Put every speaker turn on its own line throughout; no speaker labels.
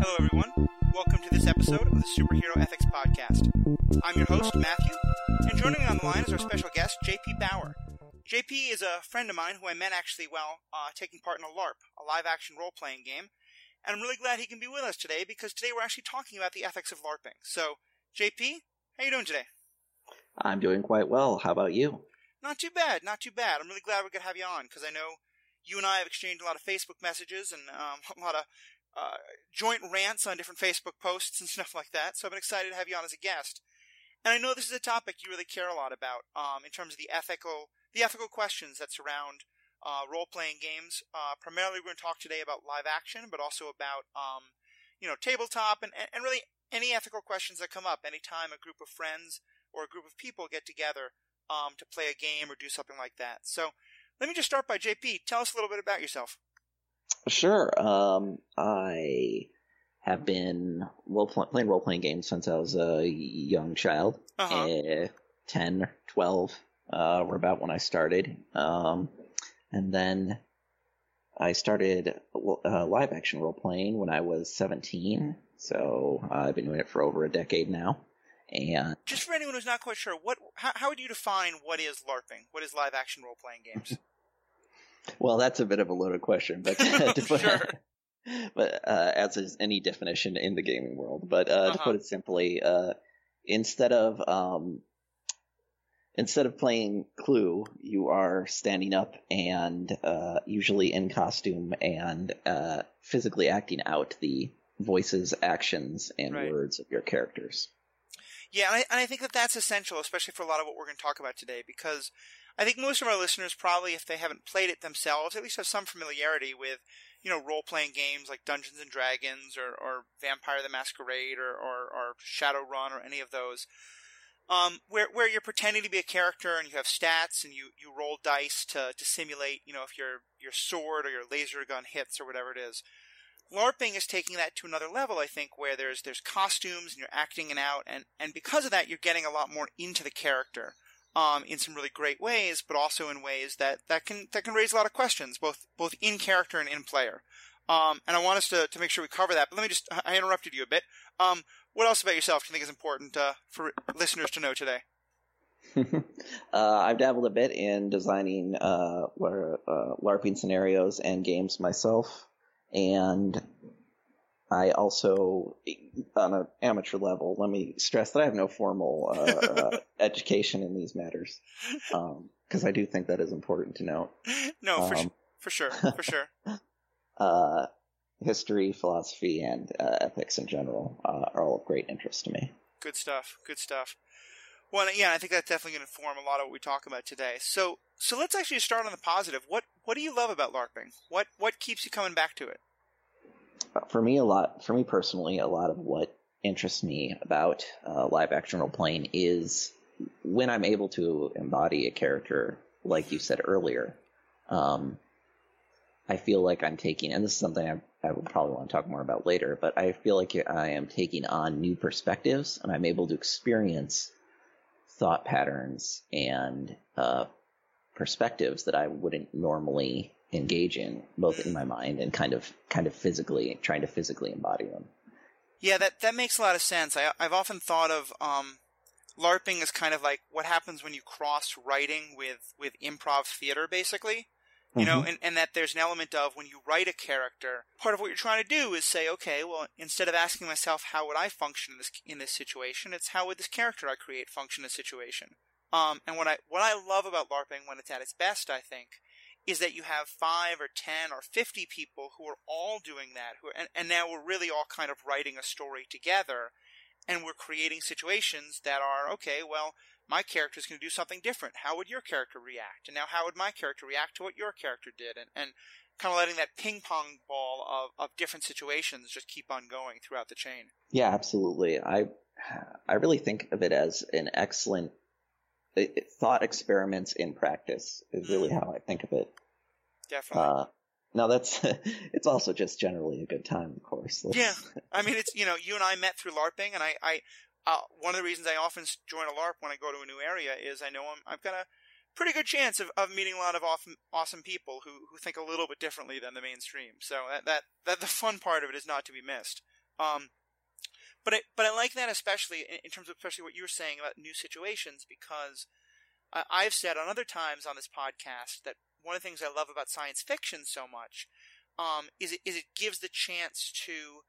Hello, everyone. Welcome to this episode of the Superhero Ethics Podcast. I'm your host, Matthew, and joining me on the line is our special guest, JP Bauer. JP is a friend of mine who I met actually while uh, taking part in a LARP, a live action role playing game, and I'm really glad he can be with us today because today we're actually talking about the ethics of LARPing. So, JP, how you doing today?
I'm doing quite well. How about you?
Not too bad, not too bad. I'm really glad we could have you on because I know you and I have exchanged a lot of Facebook messages and um, a lot of uh, joint rants on different Facebook posts and stuff like that. So I've been excited to have you on as a guest. And I know this is a topic you really care a lot about um, in terms of the ethical, the ethical questions that surround uh, role-playing games. Uh, primarily, we're going to talk today about live action, but also about um, you know tabletop and, and really any ethical questions that come up anytime a group of friends or a group of people get together um, to play a game or do something like that. So let me just start by JP. Tell us a little bit about yourself.
Sure. Um, I have been role playing role playing games since I was a young child.
Uh-huh.
Uh, 10, 12 uh, were about when I started. Um, and then I started uh, live action role playing when I was 17. So uh, I've been doing it for over a decade now. And
just for anyone who's not quite sure, what how, how would you define what is LARPing? What is live action role playing games?
Well, that's a bit of a loaded question, but
sure.
but uh, as is any definition in the gaming world. But uh,
Uh-huh.
to put it simply, uh, instead of um, instead of playing Clue, you are standing up and uh, usually in costume and uh, physically acting out the voices, actions, and
Right.
words of your characters.
Yeah, and I, and I think that that's essential, especially for a lot of what we're going to talk about today, because I think most of our listeners probably, if they haven't played it themselves, at least have some familiarity with, you know, role-playing games like Dungeons and Dragons or, or Vampire the Masquerade or, or, or Shadowrun or any of those, um, where where you're pretending to be a character and you have stats and you, you roll dice to, to simulate, you know, if your your sword or your laser gun hits or whatever it is. LARPing is taking that to another level, I think, where there's there's costumes and you're acting it out, and and because of that, you're getting a lot more into the character, um, in some really great ways, but also in ways that that can that can raise a lot of questions, both both in character and in player. Um, and I want us to, to make sure we cover that. But let me just I interrupted you a bit. Um, what else about yourself do you think is important uh, for listeners to know today?
uh, I've dabbled a bit in designing uh, uh, LARPing scenarios and games myself, and I also, on an amateur level, let me stress that I have no formal uh, uh, education in these matters, because I do think that is important to note.
No, for
Um,
for sure, for sure.
Uh, history, philosophy, and uh, ethics in general uh, are all of great interest to me.
Good stuff. Good stuff. Well, yeah, I think that's definitely going to inform a lot of what we talk about today. So, so let's actually start on the positive. What What do you love about LARPing? What What keeps you coming back to it?
For me, a lot, for me personally, a lot of what interests me about uh, live action role playing is when I'm able to embody a character, like you said earlier. Um, I feel like I'm taking, and this is something I, I would probably want to talk more about later, but I feel like I am taking on new perspectives and I'm able to experience thought patterns and uh, perspectives that I wouldn't normally engage in, both in my mind and kind of kind of physically trying to physically embody them.
Yeah, that that makes a lot of sense. I, I've often thought of um, LARPing as kind of like what happens when you cross writing with with improv theater, basically. You know, and, and that there's an element of when you write a character, part of what you're trying to do is say, okay, well, instead of asking myself how would I function in this in this situation, it's how would this character I create function in this situation. Um, and what I what I love about LARPing when it's at its best, I think, is that you have five or ten or fifty people who are all doing that, who are, and, and now we're really all kind of writing a story together, and we're creating situations that are okay. Well, my character is going to do something different. How would your character react? And now, how would my character react to what your character did? And and kind of letting that ping pong ball of, of different situations just keep on going throughout the chain.
Yeah, absolutely. I I really think of it as an excellent thought experiments in practice is really how I think of it.
Definitely.
Uh, now that's it's also just generally a good time, of course. Let's-
Yeah. I mean, it's you know, you and I met through LARPing, and I, I uh, one of the reasons I often join a LARP when I go to a new area is I know I'm, I've got a pretty good chance of, of meeting a lot of awesome, awesome people who, who think a little bit differently than the mainstream. So that, that, that the fun part of it is not to be missed. Um, but I, but I like that especially in, in terms of especially what you were saying about new situations because I, I've said on other times on this podcast that one of the things I love about science fiction so much um, is it is it gives the chance to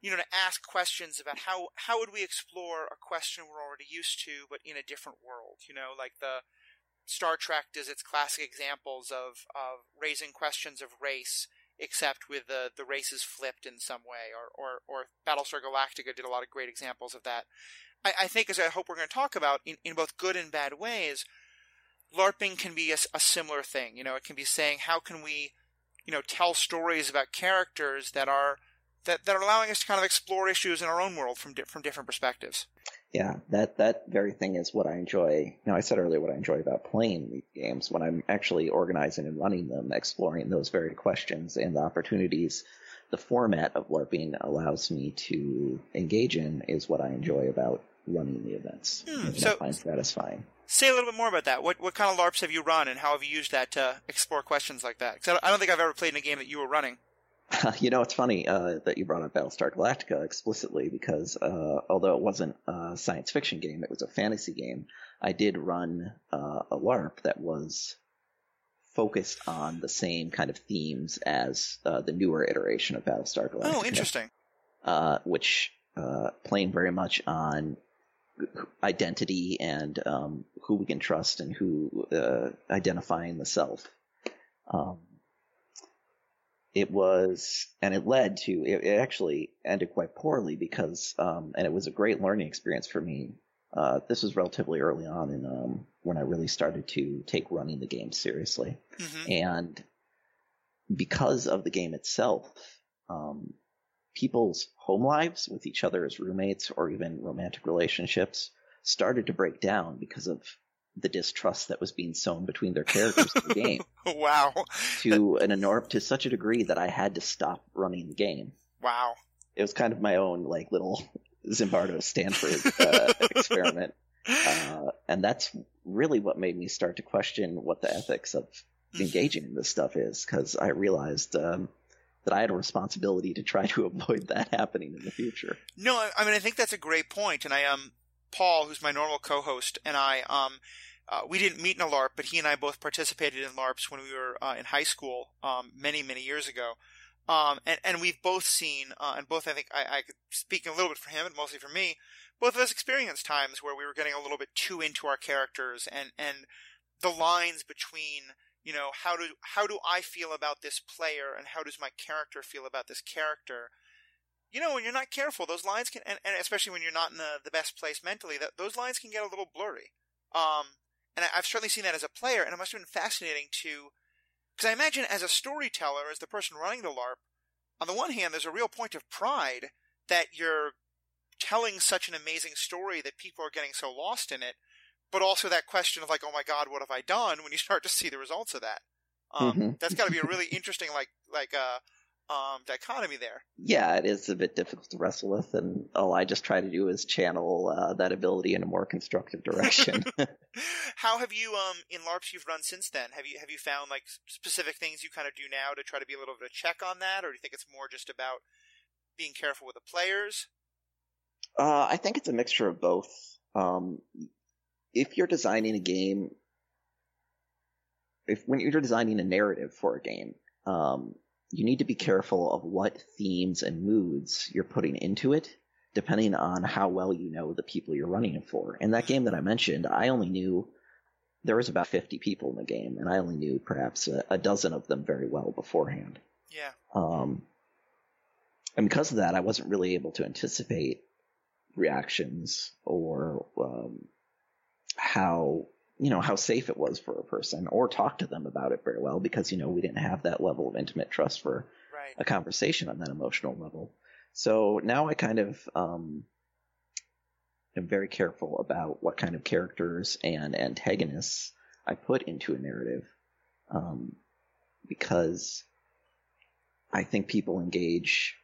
you know to ask questions about how how would we explore a question we're already used to but in a different world you know like the Star Trek does its classic examples of of raising questions of race except with the the races flipped in some way or or, or Battlestar Galactica did a lot of great examples of that I, I think as I hope we're going to talk about in, in both good and bad ways LARPing can be a, a similar thing you know it can be saying how can we you know tell stories about characters that are that, that are allowing us to kind of explore issues in our own world from di- from different perspectives.
Yeah, that that very thing is what I enjoy. You know, I said earlier what I enjoy about playing these games when I'm actually organizing and running them, exploring those very questions and the opportunities the format of LARPing allows me to engage in is what I enjoy about running the events.
Hmm,
so, I find satisfying.
Say a little bit more about that. What what kind of LARPs have you run, and how have you used that to explore questions like that? Because I don't think I've ever played in a game that you were running.
you know, it's funny uh, that you brought up Battlestar Galactica explicitly because uh, although it wasn't a science fiction game, it was a fantasy game. I did run uh, a LARP that was focused on the same kind of themes as uh, the newer iteration of Battlestar Galactica.
Oh, interesting.
Uh, which uh, playing very much on identity and um, who we can trust and who identifying the self. Um, it was, and it led to, it, it actually ended quite poorly because, um, and it was a great learning experience for me. Uh, this was relatively early on in, um, when I really started to take running the game seriously. Mm-hmm. And because of the game itself, um, people's home lives with each other as roommates or even romantic relationships started to break down because of the distrust that was being sown between their characters in the game.
Wow.
To an enorm to such a degree that I had to stop running the game.
Wow.
It was kind of my own like little Zimbardo Stanford uh, experiment. Uh, and that's really what made me start to question what the ethics of mm-hmm. engaging in this stuff is, because I realized um, that I had a responsibility to try to avoid that happening in the future.
No, I mean I think that's a great point, and I um Paul, who's my normal co-host, and I, um, uh, we didn't meet in a LARP, but he and I both participated in LARPs when we were uh, in high school um, many, many years ago. Um, and, and we've both seen, uh, and both I think I, I could speak a little bit for him and mostly for me, both of us experienced times where we were getting a little bit too into our characters and, and the lines between, you know, how do, how do I feel about this player and how does my character feel about this character? You know, when you're not careful, those lines can, and, and especially when you're not in the, the best place mentally, that those lines can get a little blurry. Um, and I, have certainly seen that as a player, and it must have been fascinating to, because I imagine as a storyteller, as the person running the LARP, on the one hand, there's a real point of pride that you're telling such an amazing story that people are getting so lost in it, but also that question of like, oh my god, what have I done? When you start to see the results of that, um, mm-hmm. that's got to be a really interesting like like uh um, dichotomy there.
Yeah, it is a bit difficult to wrestle with, and all I just try to do is channel uh, that ability in a more constructive direction.
How have you, um, in LARPs you've run since then? Have you have you found like specific things you kind of do now to try to be a little bit of a check on that, or do you think it's more just about being careful with the players?
Uh, I think it's a mixture of both. Um, if you're designing a game, if when you're designing a narrative for a game, um, you need to be careful of what themes and moods you're putting into it, depending on how well you know the people you're running it for. In that game that I mentioned, I only knew there was about 50 people in the game, and I only knew perhaps a, a dozen of them very well beforehand.
Yeah.
Um, and because of that, I wasn't really able to anticipate reactions or um, how you know, how safe it was for a person or talk to them about it very well because, you know, we didn't have that level of intimate trust for
right.
a conversation on that emotional level. So now I kind of, um, am very careful about what kind of characters and antagonists I put into a narrative. Um, because I think people engage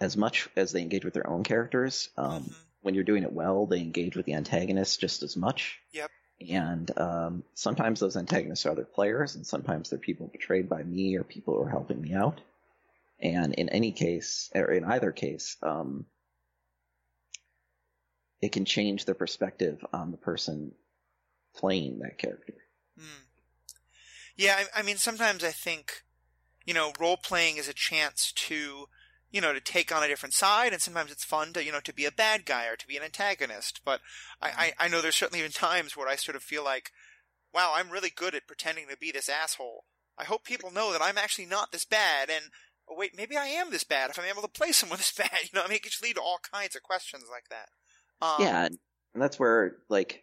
as much as they engage with their own characters. Um, mm-hmm. When you're doing it well, they engage with the antagonist just as much.
Yep
And um, sometimes those antagonists are other players, and sometimes they're people betrayed by me or people who are helping me out. And in any case, or in either case, um, it can change the perspective on the person playing that character.
Mm. Yeah, I, I mean, sometimes I think, you know, role playing is a chance to, you know, to take on a different side, and sometimes it's fun to, you know, to be a bad guy or to be an antagonist. But I, I, I know there's certainly been times where I sort of feel like, wow, I'm really good at pretending to be this asshole. I hope people know that I'm actually not this bad, and oh wait, maybe I am this bad if I'm able to play someone this bad. You know, I mean, it could lead to all kinds of questions like that.
Um, yeah, and that's where like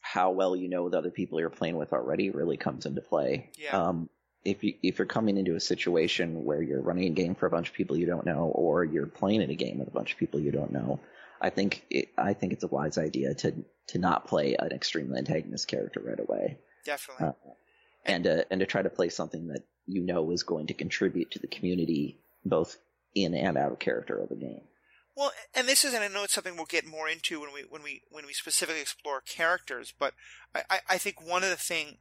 how well you know the other people you're playing with already really comes into play.
Yeah.
Um, if you if you're coming into a situation where you're running a game for a bunch of people you don't know, or you're playing in a game with a bunch of people you don't know, I think it, I think it's a wise idea to to not play an extremely antagonist character right away.
Definitely. Uh,
and and, uh, and to try to play something that you know is going to contribute to the community both in and out of character of the game.
Well, and this is, and I know it's something we'll get more into when we when we when we specifically explore characters. But I, I think one of the thing,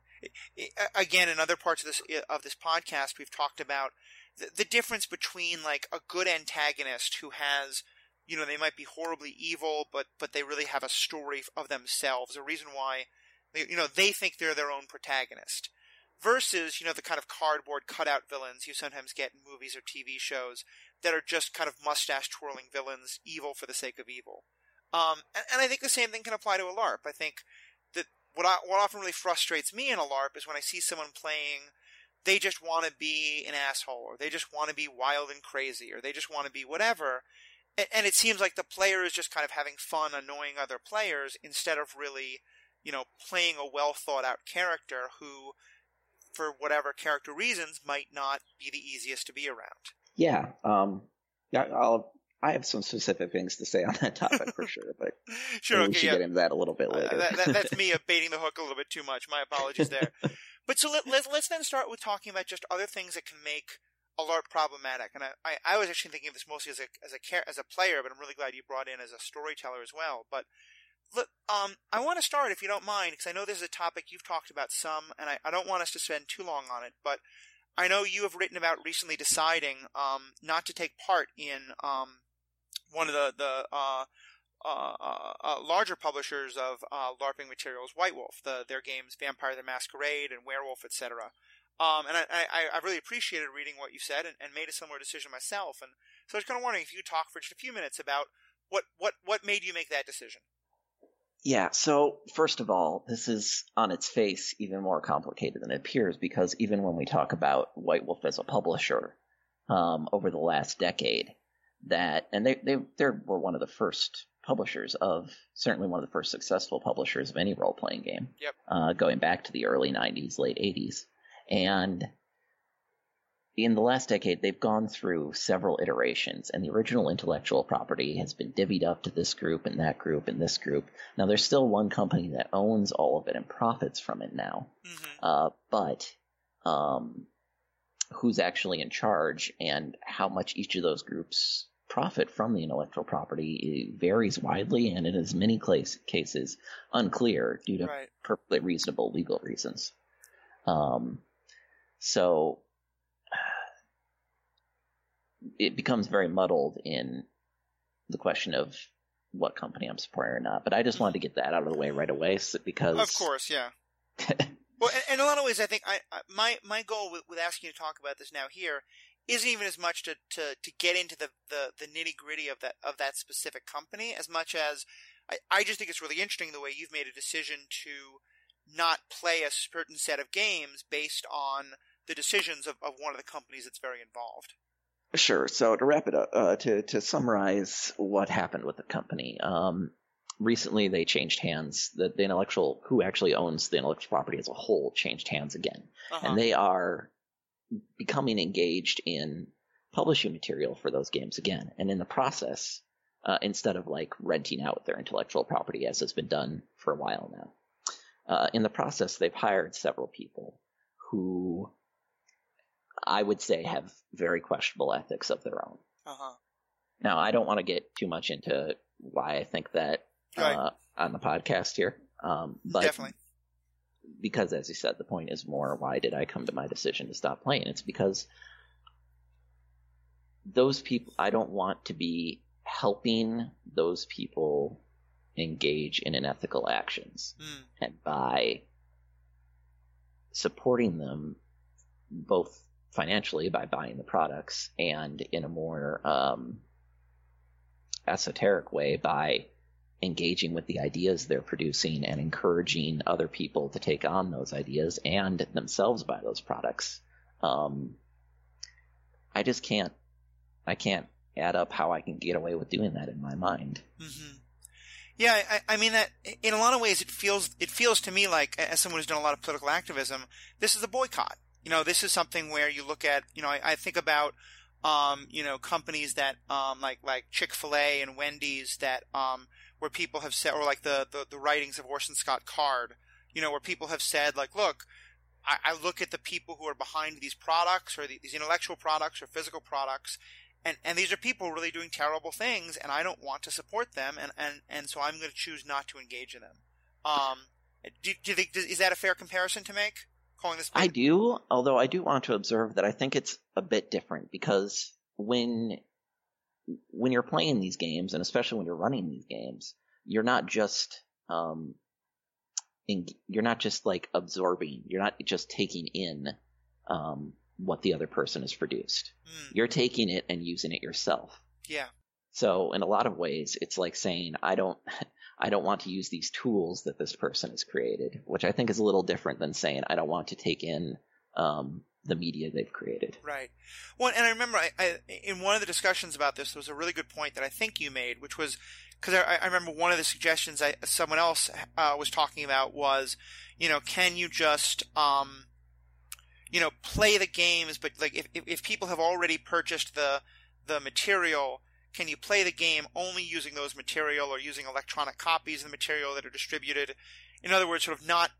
again, in other parts of this of this podcast, we've talked about the, the difference between like a good antagonist who has, you know, they might be horribly evil, but but they really have a story of themselves, a reason why, they, you know, they think they're their own protagonist versus you know the kind of cardboard cutout villains you sometimes get in movies or TV shows that are just kind of mustache twirling villains, evil for the sake of evil. Um, and, and, I think the same thing can apply to a LARP. I think what I, what often really frustrates me in a LARP is when I see someone playing, they just want to be an asshole, or they just want to be wild and crazy, or they just want to be whatever. And, and it seems like the player is just kind of having fun annoying other players instead of really, you know, playing a well thought out character who, for whatever character reasons, might not be the easiest to be around.
Yeah, um, I'll. I have some specific things to say on that topic for sure, but
sure, okay,
we should
yeah.
get into that a little bit later.
Uh, that, that, that's me baiting the hook a little bit too much. My apologies there. but so let, let's let's then start with talking about just other things that can make a LARP problematic. And I, I, I was actually thinking of this mostly as a as a as a player, but I'm really glad you brought in as a storyteller as well. But look, um, I want to start if you don't mind, because I know this is a topic you've talked about some, and I, I don't want us to spend too long on it, but I know you have written about recently deciding um, not to take part in um, one of the the uh, uh, uh, uh larger publishers of uh, LARPing materials, White Wolf, the, their games Vampire the Masquerade and Werewolf, etc. Um, and I, I, I, really appreciated reading what you said and, and, made a similar decision myself. And so I was kind of wondering if you talk for just a few minutes about what, what, what made you make that decision.
Yeah, so first of all, this is on its face even more complicated than it appears because even when we talk about White Wolf as a publisher um, over the last decade, that and they they they were one of the first publishers of certainly one of the first successful publishers of any role playing game.
Yep.
Uh, going back to the early '90s, late '80s, and in the last decade, they've gone through several iterations, and the original intellectual property has been divvied up to this group and that group and this group. Now, there's still one company that owns all of it and profits from it now,
mm-hmm.
uh, but um, who's actually in charge and how much each of those groups profit from the intellectual property varies widely and in as many cases unclear due to
right.
perfectly reasonable legal reasons. Um, so it becomes very muddled in the question of what company I'm supporting or not. But I just wanted to get that out of the way right away because,
of course, yeah. well, in a lot of ways, I think I, my my goal with, with, asking you to talk about this now here isn't even as much to, to, to get into the, the, the nitty gritty of that of that specific company as much as I, I just think it's really interesting the way you've made a decision to not play a certain set of games based on the decisions of, of one of the companies that's very involved.
Sure. So to wrap it up, uh, to to summarize what happened with the company, um, recently they changed hands. The, the intellectual who actually owns the intellectual property as a whole changed hands again,
uh-huh.
and they are becoming engaged in publishing material for those games again. And in the process, uh, instead of like renting out their intellectual property as has been done for a while now, uh, in the process they've hired several people who I would say have very questionable ethics of their own.
Uh-huh.
Now, I don't want to get too much into why I think that
right.
uh, on the podcast here, um, but
Definitely.
Because, as you said, the point is more why did I come to my decision to stop playing? It's because those people, I don't want to be helping those people engage in unethical actions.
Mm.
And by supporting them both financially by buying the products and in a more um, esoteric way by engaging with the ideas they're producing and encouraging other people to take on those ideas and themselves buy those products. Um, I just can't, I can't add up how I can get away with doing that in my mind.
Mm-hmm. Yeah, I, I, mean that in a lot of ways it feels it feels to me like as someone who's done a lot of political activism, this is a boycott. You know, this is something where you look at, you know, I, I think about, um, you know, companies that, um, like like Chick Fil A and Wendy's that, um, where people have said, or like the, the the writings of Orson Scott Card, you know, where people have said, like, look, I, I look at the people who are behind these products or these intellectual products or physical products, and and these are people really doing terrible things, and I don't want to support them, and and and so I'm going to choose not to engage in them. Um, do, do you think is that a fair comparison to make? Calling this,
I do, although I do want to observe that I think it's a bit different because when when you're playing these games, and especially when you're running these games, you're not just um, in, you're not just like absorbing, you're not just taking in um, what the other person has produced.
Mm.
You're taking it and using it yourself.
Yeah.
So in a lot of ways, it's like saying, I don't, I don't want to use these tools that this person has created, which I think is a little different than saying, I don't want to take in, um, the media they've created.
Right. Well, and I remember I, I, in one of the discussions about this, there was a really good point that I think you made, which was because I, I, remember one of the suggestions I, someone else uh, was talking about was, you know, can you just, um, you know, play the games, but like if, if, if people have already purchased the the material, can you play the game only using those material or using electronic copies of the material that are distributed? In other words, sort of not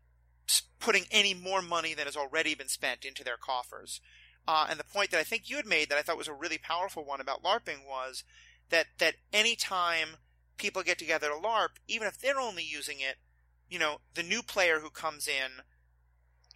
putting any more money than has already been spent into their coffers. Uh, and the point that I think you had made that I thought was a really powerful one about LARPing was that that any time people get together to LARP, even if they're only using it, you know, the new player who comes in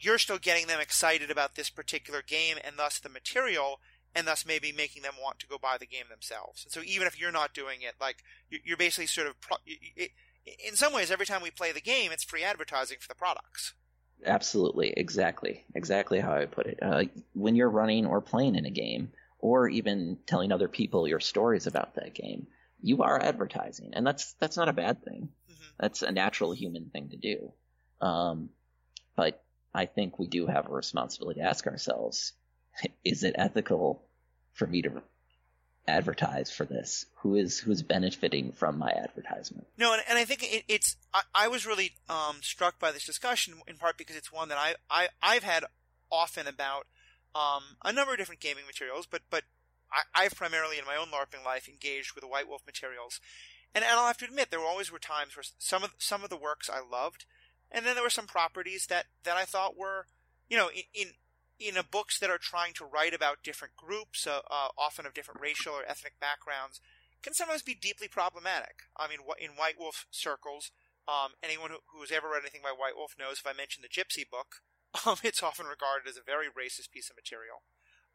you're still getting them excited about this particular game and thus the material and thus maybe making them want to go buy the game themselves. And so even if you're not doing it, like you're basically sort of, pro- in some ways, every time we play the game, it's free advertising for the products.
Absolutely, exactly, exactly how I put it. Uh, when you're running or playing in a game, or even telling other people your stories about that game, you are advertising, and that's that's not a bad thing.
Mm-hmm.
That's a natural human thing to do. Um, but I think we do have a responsibility to ask ourselves, is it ethical for me to advertise for this? Who is who's benefiting from my advertisement?
No, and, and I think it, it's. I, I, was really um, struck by this discussion in part because it's one that I, I I've had often about um, a number of different gaming materials, but but I, have primarily in my own LARPing life engaged with the White Wolf materials, and, and I'll have to admit there always were times where some of some of the works I loved, and then there were some properties that, that I thought were, you know, in, in, in books that are trying to write about different groups, uh, uh, often of different racial or ethnic backgrounds, can sometimes be deeply problematic. I mean, in White Wolf circles, um, anyone who, who has ever read anything by White Wolf knows if I mention the Gypsy book, um, it's often regarded as a very racist piece of material.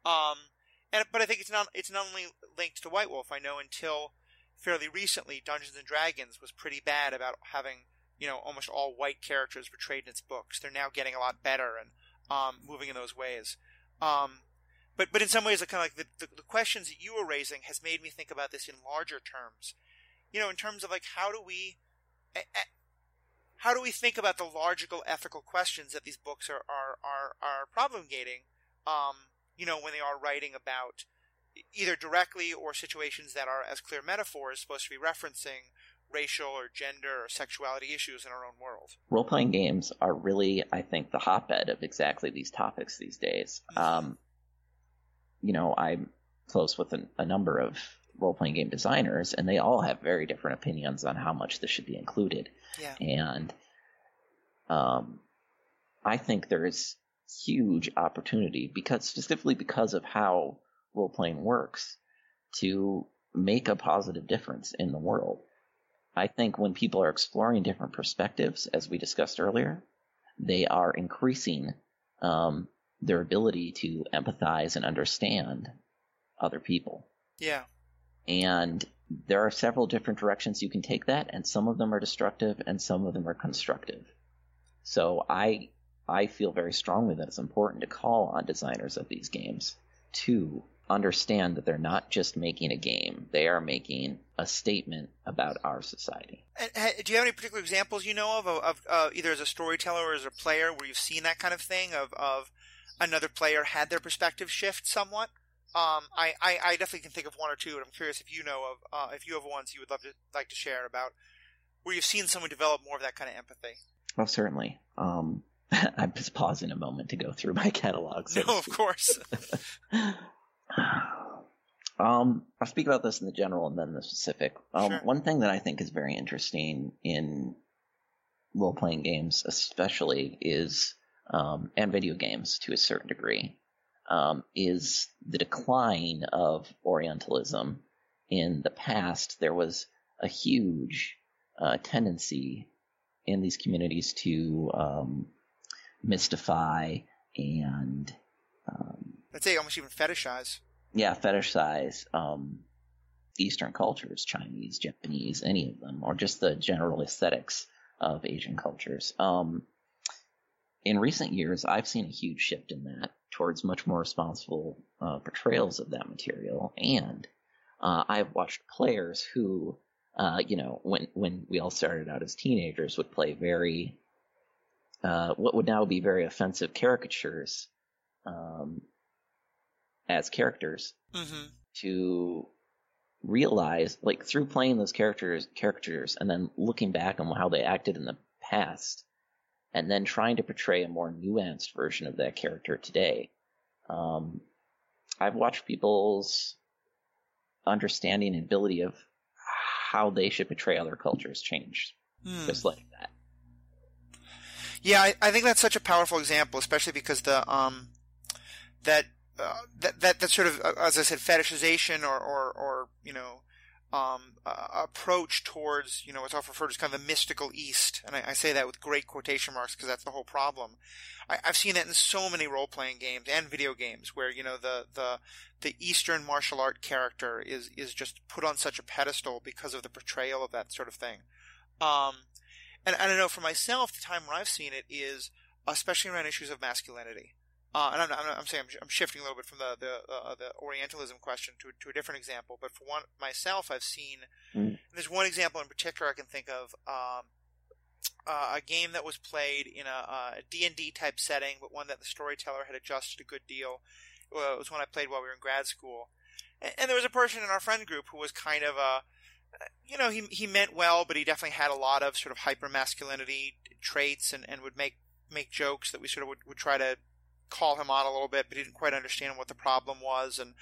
Um, and but I think it's not it's not only linked to White Wolf. I know until fairly recently, Dungeons and Dragons was pretty bad about having you know almost all white characters portrayed in its books. They're now getting a lot better and um, moving in those ways. Um, but but in some ways, kind of like the, the, the questions that you were raising has made me think about this in larger terms. You know, in terms of like how do we how do we think about the logical ethical questions that these books are are are, are promulgating? Um, you know, when they are writing about either directly or situations that are as clear metaphors supposed to be referencing racial or gender or sexuality issues in our own world.
Role playing games are really, I think, the hotbed of exactly these topics these days. Mm-hmm. Um, you know, I'm close with a, a number of role playing game designers, and they all have very different opinions on how much this should be included.
Yeah.
And um, I think there is huge opportunity because specifically because of how role playing works to make a positive difference in the world. I think when people are exploring different perspectives, as we discussed earlier, they are increasing um, their ability to empathize and understand other people.
Yeah.
And there are several different directions you can take that, and some of them are destructive and some of them are constructive. So I I feel very strongly that it's important to call on designers of these games to understand that they're not just making a game; they are making a statement about our society.
And, do you have any particular examples you know of, of, uh, either as a storyteller or as a player, where you've seen that kind of thing of of another player had their perspective shift somewhat? Um, I, I, I, definitely can think of one or two, and I'm curious if you know of uh, if you have ones you would love to like to share about where you've seen someone develop more of that kind of empathy.
Oh, certainly. Um, I'm just pausing a moment to go through my catalog.
So no, of course.
um, I'll speak about this in the general and then the specific. Um, sure. One thing that I think is very interesting in role playing games, especially, is um, and video games to a certain degree, um, is the decline of Orientalism. In the past, there was a huge uh, tendency in these communities to um, mystify and um,
I'd say almost even fetishize.
Yeah, fetishize um, Eastern cultures, Chinese, Japanese, any of them, or just the general aesthetics of Asian cultures. Um, in recent years, I've seen a huge shift in that towards much more responsible uh, portrayals of that material, and uh, I've watched players who, uh, you know, when when we all started out as teenagers, would play very uh, what would now be very offensive caricatures um, as characters
mm-hmm.
to realize, like through playing those characters, characters, and then looking back on how they acted in the past, and then trying to portray a more nuanced version of that character today. Um, I've watched people's understanding and ability of how they should portray other cultures change, mm. just like that.
Yeah, I, I, think that's such a powerful example, especially because the um, that uh, that, that that sort of, uh, as I said, fetishization or or, or you know, um, uh, approach towards you know what's often referred to as kind of the mystical East, and I, I say that with great quotation marks because that's the whole problem. I, have seen that in so many role playing games and video games where you know the the the Eastern martial art character is is just put on such a pedestal because of the portrayal of that sort of thing. Um, and, and I know for myself, the time where I've seen it is especially around issues of masculinity. Uh, and I'm, I'm, I'm saying I'm, I'm, shifting a little bit from the the, uh, the Orientalism question to to a different example. But for one myself, I've seen mm. there's one example in particular I can think of. Um, uh, a game that was played in a D and D type setting, but one that the storyteller had adjusted a good deal. Well, it was one I played while we were in grad school, and, and there was a person in our friend group who was kind of a you know, he he meant well, but he definitely had a lot of sort of hyper masculinity traits and, and would make make jokes that we sort of would, would try to call him on a little bit, but he didn't quite understand what the problem was. And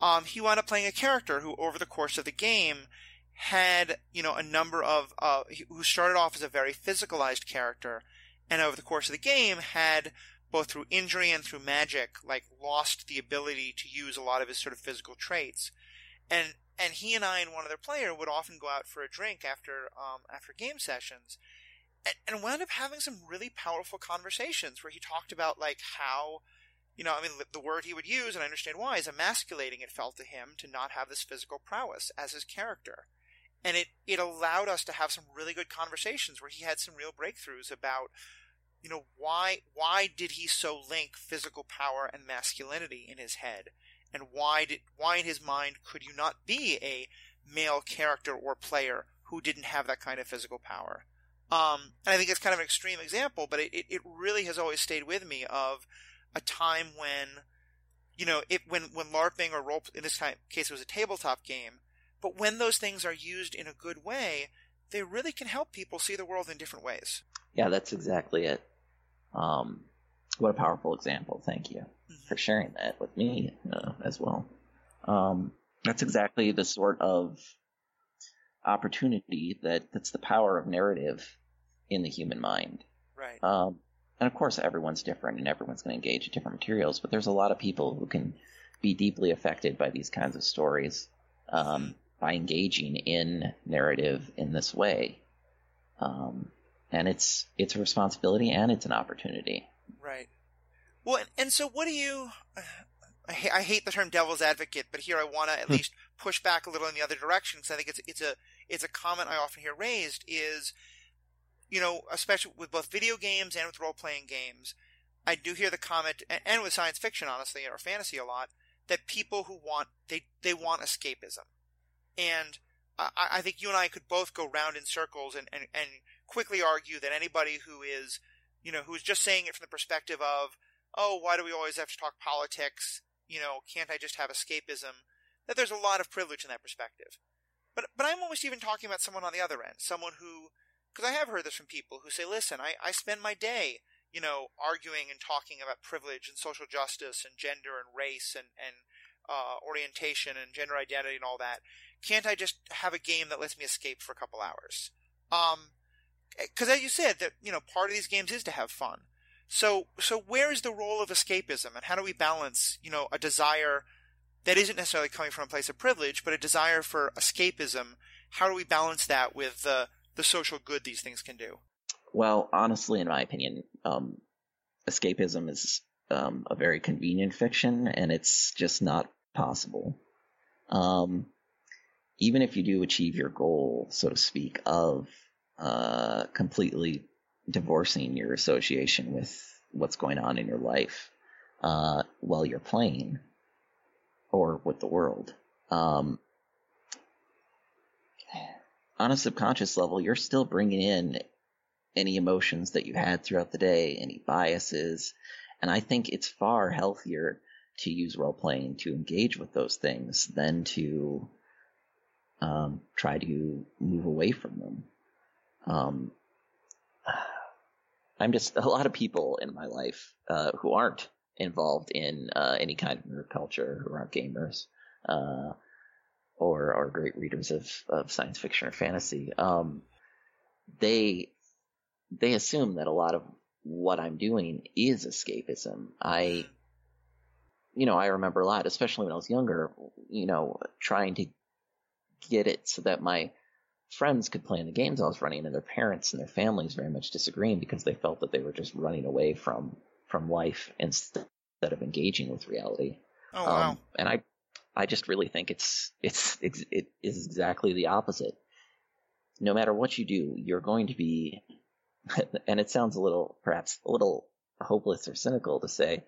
um, he wound up playing a character who, over the course of the game, had you know a number of uh, who started off as a very physicalized character, and over the course of the game had both through injury and through magic, like lost the ability to use a lot of his sort of physical traits. And and he and I and one other player would often go out for a drink after um, after game sessions, and, wound up having some really powerful conversations where he talked about like how, you know, I mean, the word he would use, and I understand why, is emasculating. It felt to him to not have this physical prowess as his character, and it it allowed us to have some really good conversations where he had some real breakthroughs about. You know why? Why did he so link physical power and masculinity in his head? and why did why in his mind could you not be a male character or player who didn't have that kind of physical power? Um, and I think it's kind of an extreme example, but it, it really has always stayed with me of a time when, you know, it when when LARPing or role in this case it was a tabletop game, but when those things are used in a good way, they really can help people see the world in different ways.
Yeah, that's exactly it. Um, what a powerful example. Thank you for sharing that with me uh, as well. Um, that's exactly the sort of opportunity that that's the power of narrative in the human mind.
Right.
Um, and of course, everyone's different, and everyone's going to engage in different materials. But there's a lot of people who can be deeply affected by these kinds of stories um, by engaging in narrative in this way. Um, and it's it's a responsibility and it's an opportunity.
Right. Well, and, and so what do you? I, I hate the term devil's advocate, but here I want to at least push back a little in the other direction because I think it's it's a it's a comment I often hear raised is, you know, especially with both video games and with role playing games, I do hear the comment, and, with science fiction, honestly, or fantasy a lot, that people who want they they want escapism, and I, I think you and I could both go round in circles and, and and quickly argue that anybody who is, you know, who's just saying it from the perspective of, oh, why do we always have to talk politics? You know, can't I just have escapism? That there's a lot of privilege in that perspective. But but I'm almost even talking about someone on the other end, someone who, because I have heard this from people who say, listen, I, I spend my day, you know, arguing and talking about privilege and social justice and gender and race and and uh, orientation and gender identity and all that. Can't I just have a game that lets me escape for a couple hours? Um, because as you said, that you know, part of these games is to have fun. So, so where is the role of escapism, and how do we balance, you know, a desire that isn't necessarily coming from a place of privilege, but a desire for escapism? How do we balance that with the the social good these things can do?
Well, honestly, in my opinion, um, escapism is um, a very convenient fiction, and it's just not possible. Um, even if you do achieve your goal, so to speak, of uh, completely divorcing your association with what's going on in your life uh, while you're playing or with the world. Um, on a subconscious level, you're still bringing in any emotions that you had throughout the day, any biases, and I think it's far healthier to use role playing to engage with those things than to um, try to move away from them. Um, I'm just a lot of people in my life uh, who aren't involved in uh, any kind of nerd culture, who aren't gamers, uh, or are great readers of, of science fiction or fantasy. Um, they they assume that a lot of what I'm doing is escapism. I, you know, I remember a lot, especially when I was younger, you know, trying to get it so that my friends could play in the games I was running, and their parents and their families very much disagreeing because they felt that they were just running away from from life instead of engaging with reality.
Oh wow! Um,
and I, I just really think it's it's it is exactly the opposite. No matter what you do, you're going to be, and it sounds a little perhaps a little hopeless or cynical to say.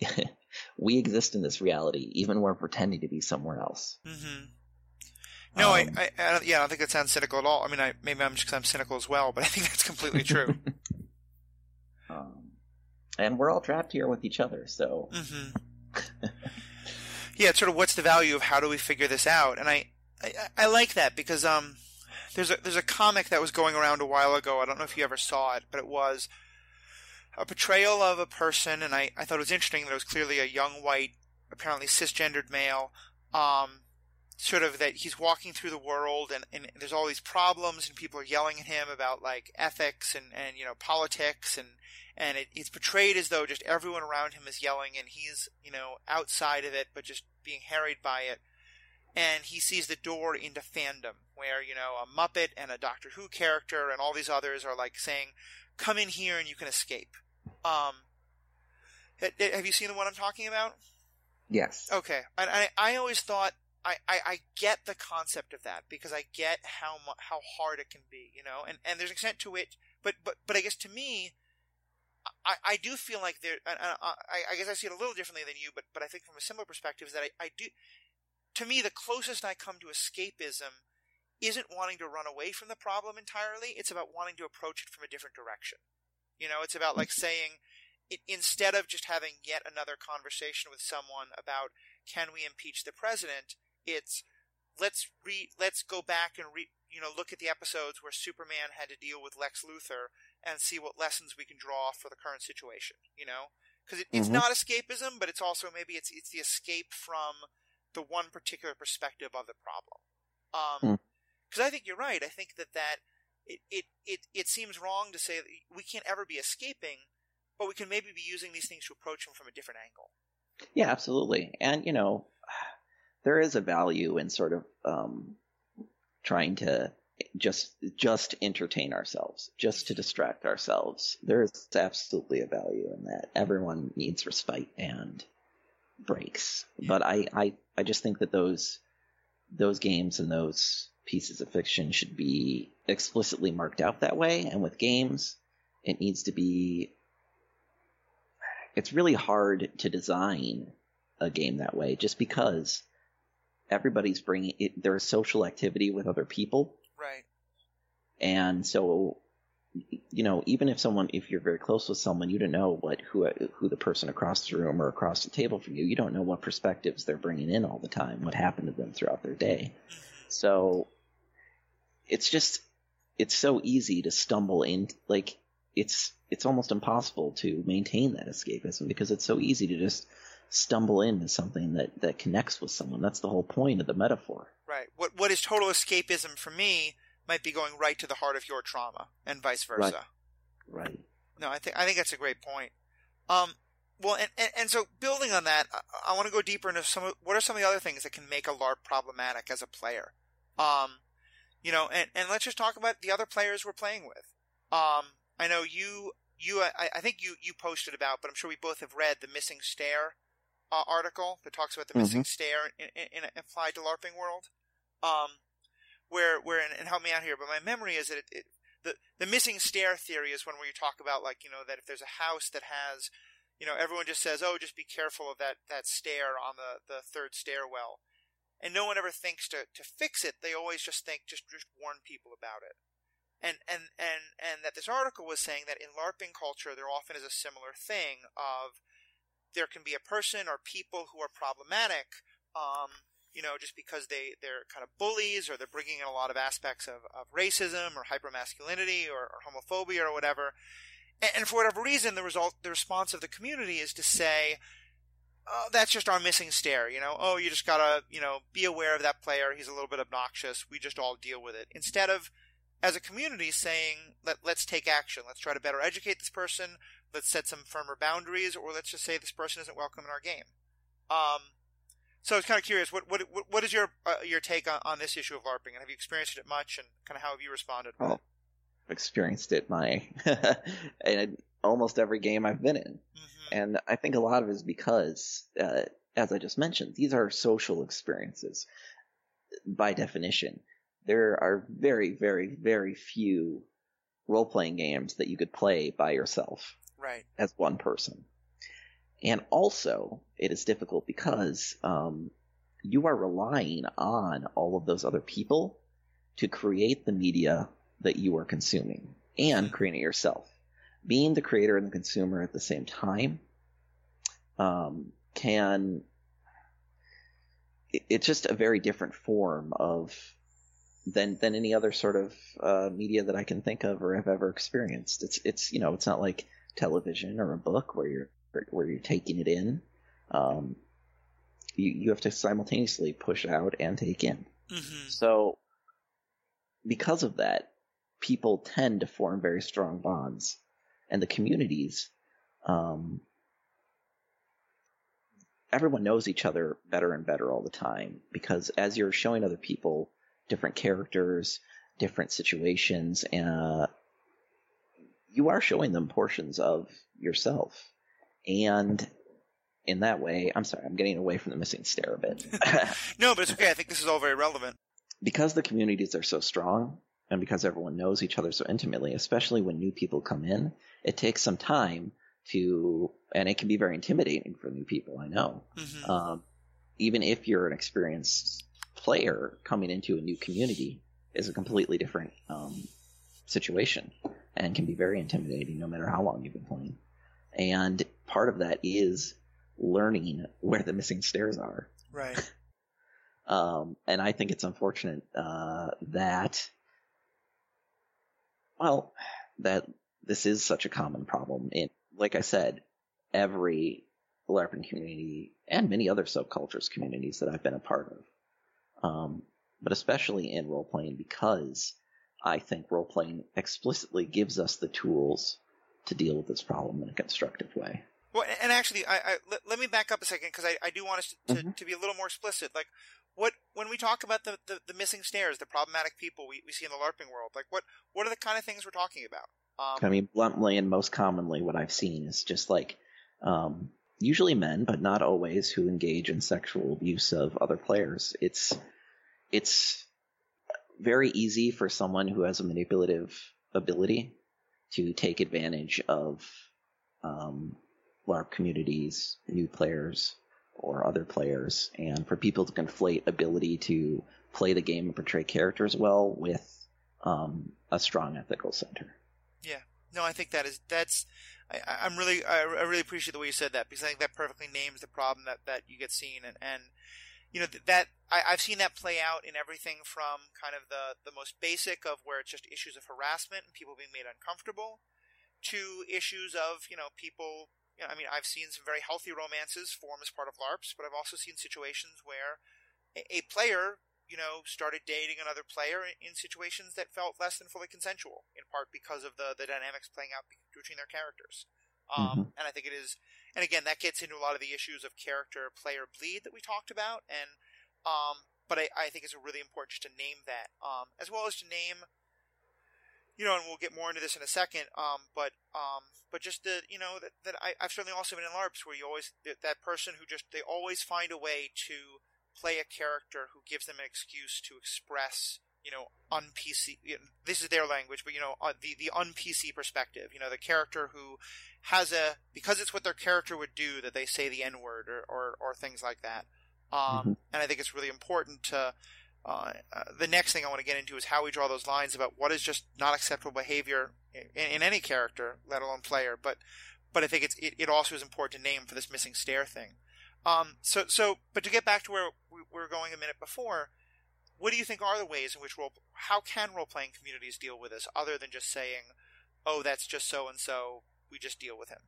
we exist in this reality, even when we're pretending to be somewhere else.
Mm-hmm. No, um, I, I, I, yeah, I don't think that sounds cynical at all. I mean, I, maybe I'm just because I'm cynical as well, but I think that's completely true.
um, and we're all trapped here with each other, so.
Mm-hmm. yeah, it's sort of what's the value of how do we figure this out? And I, I, I like that because um, there's a there's a comic that was going around a while ago. I don't know if you ever saw it, but it was a portrayal of a person, and I, I thought it was interesting that it was clearly a young white, apparently cisgendered male. Um, sort of that he's walking through the world and, and there's all these problems and people are yelling at him about like ethics and, and you know politics and and it, it's portrayed as though just everyone around him is yelling and he's you know outside of it but just being harried by it. And he sees the door into fandom where you know a muppet and a doctor who character and all these others are like saying come in here and you can escape. Um have you seen the one i'm talking about?
Yes.
Okay. And I, I always thought I, I, I, get the concept of that because I get how mu- how hard it can be, you know, and, and there's an extent to it, but but but I guess to me, I, I do feel like there. Uh, I, I, guess I see it a little differently than you, but but I think from a similar perspective is that I, I do. To me, the closest I come to escapism isn't wanting to run away from the problem entirely. It's about wanting to approach it from a different direction. You know, it's about like mm-hmm. saying, it, instead of just having yet another conversation with someone about can we impeach the president, it's let's re let's go back and re you know look at the episodes where Superman had to deal with Lex Luthor and see what lessons we can draw for the current situation. You know, because it, it's mm-hmm. not escapism, but it's also maybe it's it's the escape from the one particular perspective of the problem. Um, because mm. I think you're right. I think that that it, it it it seems wrong to say that we can't ever be escaping, but we can maybe be using these things to approach them from a different angle.
Yeah, absolutely. And you know, there is a value in sort of um, trying to just just entertain ourselves, just to distract ourselves. There is absolutely a value in that. Everyone needs respite and breaks, but I, I I just think that those those games and those pieces of fiction should be explicitly marked out that way. And with games, it needs to be. It's really hard to design a game that way, just because everybody's bringing it, there's social activity with other people
Right.
and so you know even if someone if you're very close with someone you don't know what who who the person across the room or across the table from you you don't know what perspectives they're bringing in all the time what happened to them throughout their day so it's just it's so easy to stumble in like it's it's almost impossible to maintain that escapism because it's so easy to just stumble into something that that connects with someone that's the whole point of the metaphor
Right. What what is total escapism for me might be going right to the heart of your trauma, and vice versa.
Right. right
No, I think I think that's a great point. Um, well, and, and, and so building on that, I, I want to go deeper into some. Of, what are some of the other things that can make a LARP problematic as a player? Um, you know, and, and let's just talk about the other players we're playing with. Um, I know you you I, I think you you posted about, but I'm sure we both have read the missing stair uh, article that talks about the missing stair in, in, in applied to LARPing world. Um, where where and, and help me out here, but my memory is that it, it the the missing stair theory is one where you talk about like you know that if there's a house that has you know everyone just says oh just be careful of that that stair on the the third stairwell. And no one ever thinks to to fix it. They always just think just just warn people about it. And and and and that this article was saying that in larping culture there often is a similar thing of there can be a person or people who are problematic um you know, just because they, they're kind of bullies or they're bringing in a lot of aspects of, of racism or hypermasculinity or, or homophobia or whatever. And, and, for whatever reason, the result, the response of the community is to say, oh, that's just our missing stair, you know, oh, you just gotta, you know, be aware of that player. He's a little bit obnoxious. We just all deal with it. Instead of, as a community saying, Let, let's take action. Let's try to better educate this person. Let's set some firmer boundaries or let's just say this person isn't welcome in our game. Um, so I was kind of curious, what what what is your uh, your take on, on this issue of LARPing, and have you experienced it much, and kind of how have you responded?
Well, I've experienced it my in almost every game I've been in, mm-hmm. and I think a lot of it is because, uh, as I just mentioned, these are social experiences by definition. There are very, very, very few role playing games that you could play by yourself,
right,
as one person. And also, it is difficult because um, you are relying on all of those other people to create the media that you are consuming and creating it yourself. Being the creator and the consumer at the same time um, can. It's just a very different form of than than any other sort of uh, media that I can think of or have ever experienced. It's it's you know it's not like television or a book where you're where you're taking it in, um, you you have to simultaneously push out and take in.
Mm-hmm.
So, because of that, people tend to form very strong bonds, and the communities, um, everyone knows each other better and better all the time because as you're showing other people different characters, different situations, uh, you are showing them portions of yourself. And in that way, I'm sorry, I'm getting away from the missing stair a bit.
no, but it's okay. I think this is all very relevant.
Because the communities are so strong and because everyone knows each other so intimately, especially when new people come in, it takes some time to, and it can be very intimidating for new people, I know.
Mm-hmm.
Um, even if you're an experienced player coming into a new community is a completely different um, situation and can be very intimidating no matter how long you've been playing. And part of that is learning where the missing stairs are.
Right.
um, and I think it's unfortunate uh, that, well, that this is such a common problem. In, like I said, every LARPing community and many other subcultures communities that I've been a part of. Um, but especially in role playing because I think role playing explicitly gives us the tools to deal with this problem in a constructive way.
Well, and actually, I, I let, let, me back up a second because I, I, do want us to, to, mm-hmm. to, be a little more explicit. Like, what when we talk about the, the, the missing stairs, the problematic people we, we see in the LARPing world, like what what are the kind of things we're talking about?
Um, I mean, bluntly and most commonly, what I've seen is just like um, usually men, but not always, who engage in sexual abuse of other players. It's it's very easy for someone who has a manipulative ability to take advantage of um, LARP communities, new players, or other players, and for people to conflate ability to play the game and portray characters well with um, a strong ethical center.
Yeah, no, I think that is that's. I, am really I, really appreciate the way you said that because I think that perfectly names the problem that that you get seen and and you know that I, I've seen that play out in everything from kind of the the most basic of where it's just issues of harassment and people being made uncomfortable to issues of you know people you know, I mean, I've seen some very healthy romances form as part of LARPs, but I've also seen situations where a, a player, you know, started dating another player in, in, situations that felt less than fully consensual, in part because of the, the dynamics playing out between their characters. Um, mm-hmm. And I think it is, and again, that gets into a lot of the issues of character player bleed that we talked about. And, um, but I, I think it's really important just to name that, um, as well as to name you know, and we'll get more into this in a second. Um, but um, but just the you know that, that I, I've certainly also been in LARPs where you always that, that person who just they always find a way to play a character who gives them an excuse to express you know un PC. You know, this is their language, but you know uh, the the un PC perspective. You know the character who has a because it's what their character would do that they say the N word or, or or things like that. Um, mm-hmm. and I think it's really important to uh, uh, the next thing I want to get into is how we draw those lines about what is just not acceptable behavior in, in any character, let alone player. But but I think it's it, it, also is important to name for this missing stair thing. Um, so so but to get back to where we were going a minute before, what do you think are the ways in which role how can role playing communities deal with this other than just saying, oh that's just so and so, we just deal with him.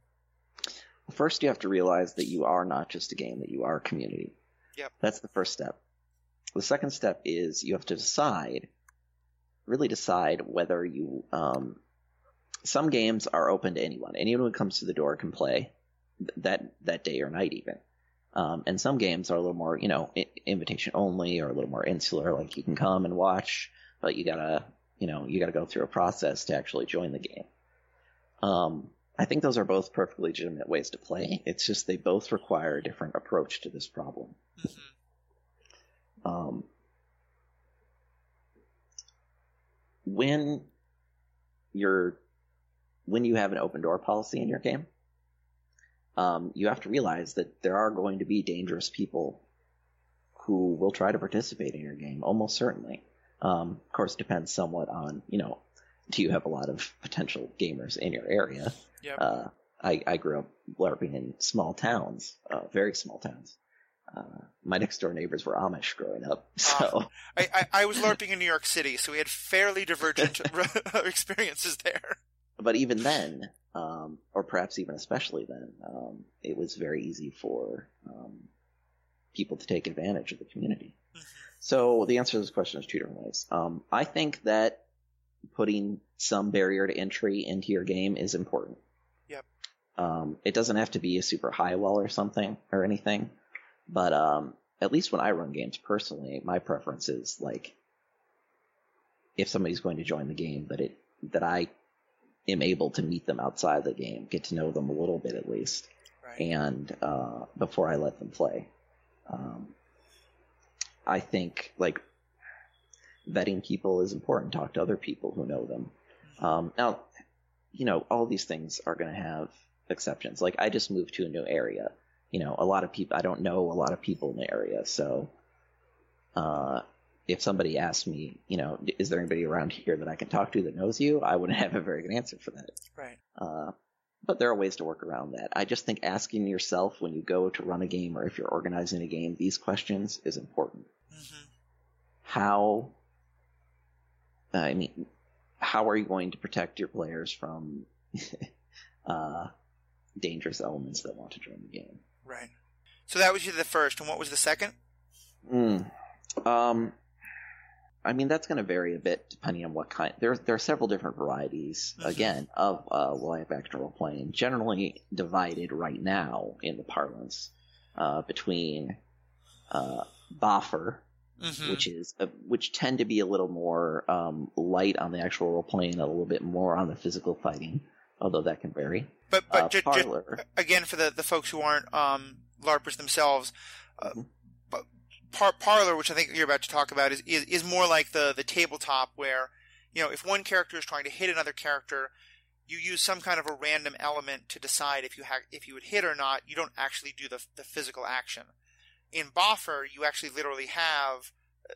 First, you have to realize that you are not just a game; that you are a community.
Yep.
That's the first step. The second step is you have to decide, really decide whether you. Um, some games are open to anyone. Anyone who comes to the door can play that that day or night even. Um, and some games are a little more, you know, invitation only or a little more insular. Like you can come and watch, but you gotta, you know, you gotta go through a process to actually join the game. Um, I think those are both perfectly legitimate ways to play. It's just they both require a different approach to this problem. Mm-hmm. Um, when you're when you have an open door policy in your game, um, you have to realize that there are going to be dangerous people who will try to participate in your game, almost certainly. Um, of course, depends somewhat on you know, do you have a lot of potential gamers in your area?
Yep.
Uh, I, I grew up LARPing in small towns, uh, very small towns, uh, my next door neighbors were Amish growing up, so
I, I, I, was LARPing in New York City, so we had fairly divergent experiences there.
But even then, um, or perhaps even especially then, um, it was very easy for um, people to take advantage of the community. Mm-hmm. So the answer to this question is two different ways. Um, I think that putting some barrier to entry into your game is important.
Yep.
Um, it doesn't have to be a super high wall or something or anything. But um, at least when I run games personally, my preference is like if somebody's going to join the game, that it that I am able to meet them outside the game, get to know them a little bit at least,
right.
and uh, before I let them play. Um, I think like vetting people is important. Talk to other people who know them. Um, now, you know, all these things are going to have exceptions. Like I just moved to a new area you know, a lot of people, I don't know a lot of people in the area. So, uh, if somebody asked me, you know, is there anybody around here that I can talk to that knows you? I wouldn't have a very good answer for that.
Right.
Uh, but there are ways to work around that. I just think asking yourself when you go to run a game or if you're organizing a game these questions is important. Mm-hmm. How, I mean, how are you going to protect your players from uh, dangerous elements that want to join the game?
Right. So that was the first, and what was the second?
Mm. Um, I mean that's going to vary a bit depending on what kind. There, there are several different varieties mm-hmm. again of uh, live action role playing, generally divided right now in the parlance uh, between uh, Boffer,
Mhm.
which is uh, which tend to be a little more um, light on the actual role playing, a little bit more on the physical fighting, although that can vary.
but but
Uh,
ju- ju-
Parlor,
again for the, the folks who aren't um, LARPers themselves, uh,
Mhm.
but par- Parlor, which I think you're about to talk about, is, is is more like the the tabletop where you know if one character is trying to hit another character, you use some kind of a random element to decide if you ha- if you would hit or not. You don't actually do the the physical action. In Boffer, you actually literally have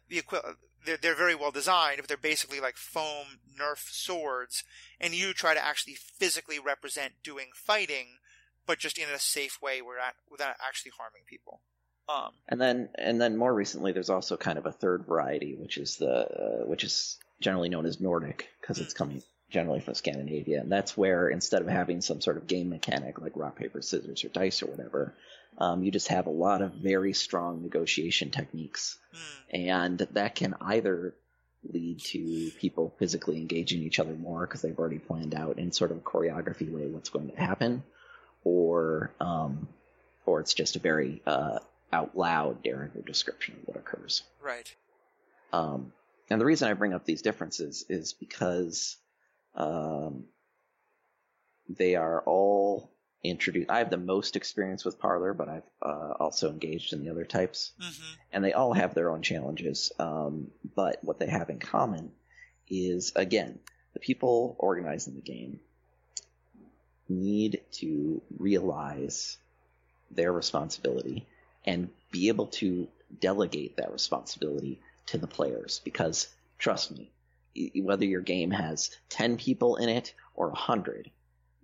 the equi- they're, they're very well designed, but they're basically like foam Nerf swords, and you try to actually physically represent doing fighting, but just in a safe way without without actually harming people. Um,
and then and then more recently, there's also kind of a third variety, which is the uh, which is generally known as Nordic because it's coming generally from Scandinavia, and that's where instead of having some sort of game mechanic like rock paper scissors or dice or whatever, um, you just have a lot of very strong negotiation techniques,
mm,
and that can either lead to people physically engaging each other more because they've already planned out in sort of a choreography way what's going to happen, or um, or it's just a very uh, out loud narrative description of what occurs.
right.
Um, and the reason I bring up these differences is because um, they are all introduced. I have the most experience with Parlor, but I've uh, also engaged in the other types,
hmm
and they all have their own challenges. Um, but what they have in common is, again, the people organizing the game need to realize their responsibility and be able to delegate that responsibility to the players. Because trust me whether your game has 10 people in it or 100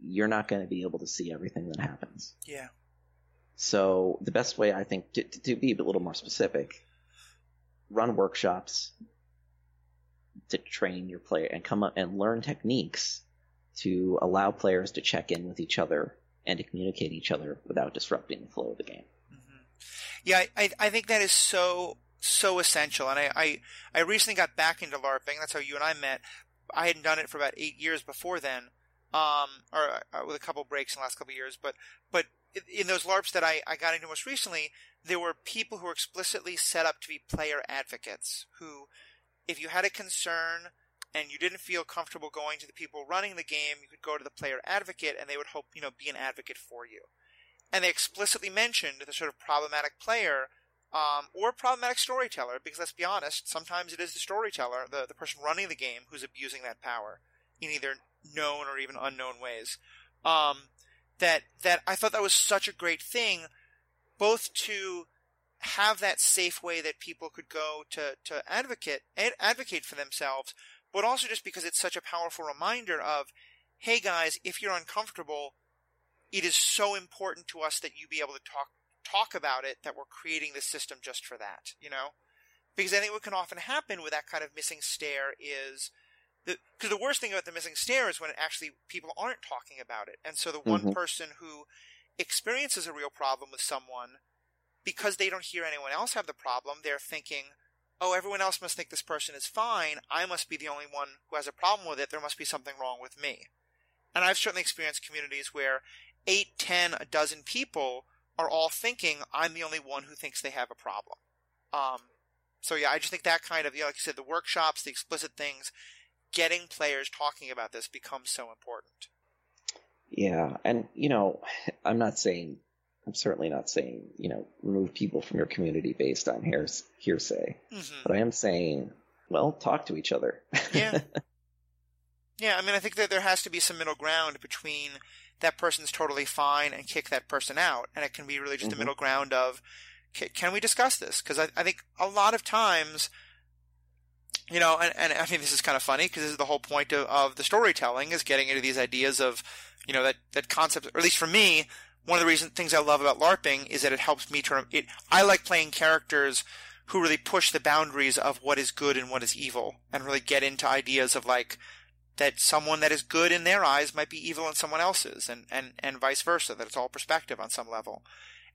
you're not going to be able to see everything that happens.
Yeah.
so the best way i think to, to be a little more specific run workshops to train your player and come up and learn techniques to allow players to check in with each other and to communicate each other without disrupting the flow of the game
Yeah, I, I think that is so so essential. And I, I I recently got back into LARPing. That's how you and I met. I hadn't done it for about eight years before then, um, or uh, with a couple breaks in the last couple years. But but in- those LARPs that I, I got into most recently, there were people who were explicitly set up to be player advocates. Who, if you had a concern and you didn't feel comfortable going to the people running the game, you could go to the player advocate, and they would help you know be an advocate for you and they explicitly mentioned the sort of problematic player um, or problematic storyteller, because let's be honest, sometimes it is the storyteller, the, the person running the game, who's abusing that power in either known or even unknown ways. Um, that that I thought that was such a great thing, both to have that safe way that people could go to to advocate ad- advocate for themselves, but also just because it's such a powerful reminder of, hey guys, if you're uncomfortable, it is so important to us that you be able to talk talk about it that we're creating this system just for that, you know? Because I think what can often happen with that kind of missing stair is because the worst thing about the missing stair is when it actually people aren't talking about it. And so the one
Mhm.
person who experiences a real problem with someone because they don't hear anyone else have the problem, they're thinking, "Oh, everyone else must think this person is fine. I must be the only one who has a problem with it. There must be something wrong with me." And I've certainly experienced communities where eight, ten, a dozen people are all thinking, I'm the only one who thinks they have a problem. Um, so yeah, I just think that kind of, you know, like you said, the workshops, the explicit things, getting players talking about this becomes so important.
Yeah, and you know, I'm not saying, I'm certainly not saying, you know, remove people from your community based on hears- hearsay,
hmm
but I am saying, well, talk to each other.
Yeah. Yeah, I mean, I think that there has to be some middle ground between that person's totally fine and kick that person out, and it can be really just
Mhm.
a middle ground of, ca- can we discuss this? Because I, I think a lot of times, you know, and, and I think this is kind of funny because this is the whole point of, of the storytelling is getting into these ideas of, you know, that that concept, or at least for me, one of the reason things I love about LARPing is that it helps me turn it. I like playing characters who really push the boundaries of what is good and what is evil, and really get into ideas of like that someone that is good in their eyes might be evil in someone else's, and and and vice versa. That it's all perspective on some level.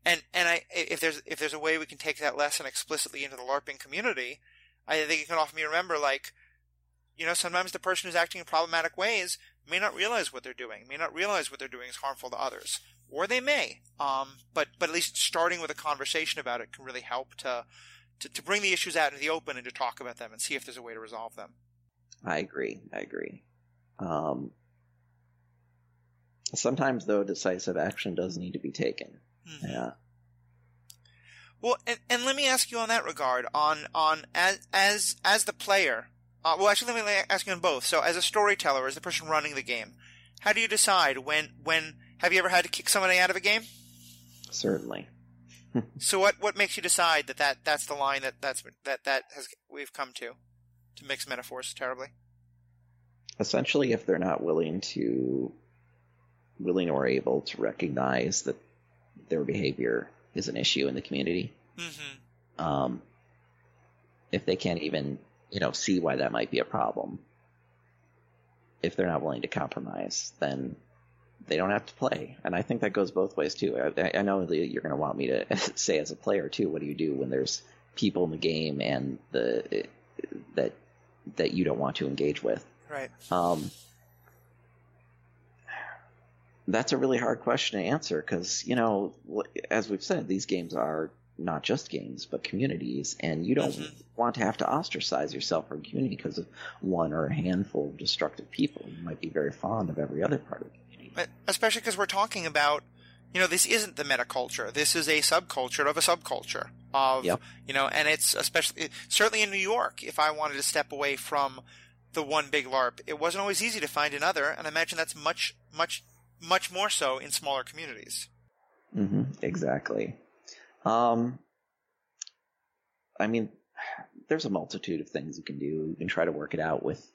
And and I if there's if there's a way we can take that lesson explicitly into the LARPing community, I think it can often be remember like, you know, sometimes the person who's acting in problematic ways may not realize what they're doing, may not realize what they're doing is harmful to others, or they may. Um, but but at least starting with a conversation about it can really help to to, to bring the issues out into the open and to talk about them and see if there's a way to resolve them.
I agree. I agree. Um, sometimes, though, decisive action does need to be taken. Mm-hmm. Yeah.
Well, and, and let me ask you on that regard, on on as as as the player. Uh, well, actually, let me ask you on both. So, as a storyteller, as the person running the game, how do you decide when when have you ever had to kick somebody out of a game?
Certainly.
so, what what makes you decide that, that that's the line that that's that that has we've come to to mix metaphors terribly?
Essentially, if they're not willing to willing or able to recognize that their behavior is an issue in the community. Mm-hmm. Um, if they can't even, you know, see why that might be a problem, if they're not willing to compromise, then they don't have to play. And I think that goes both ways too. I, I know you're going to want me to say as a player too. What do you do when there's people in the game and the that that you don't want to engage with?
Right.
Um, that's a really hard question to answer because you know as we've said these games are not just games but communities and you don't mm-hmm. want to have to ostracize yourself from a community because of one or a handful of destructive people you might be very fond of every other part of the community
especially because we're talking about you know this isn't the metaculture this is a subculture of a subculture of yep. you know and it's especially certainly in new york if i wanted to step away from the one big larp it wasn't always easy to find another and i imagine that's much much much more so in smaller communities.
Mm-hmm, exactly. Um, I mean, there's a multitude of things you can do. You can try to work it out with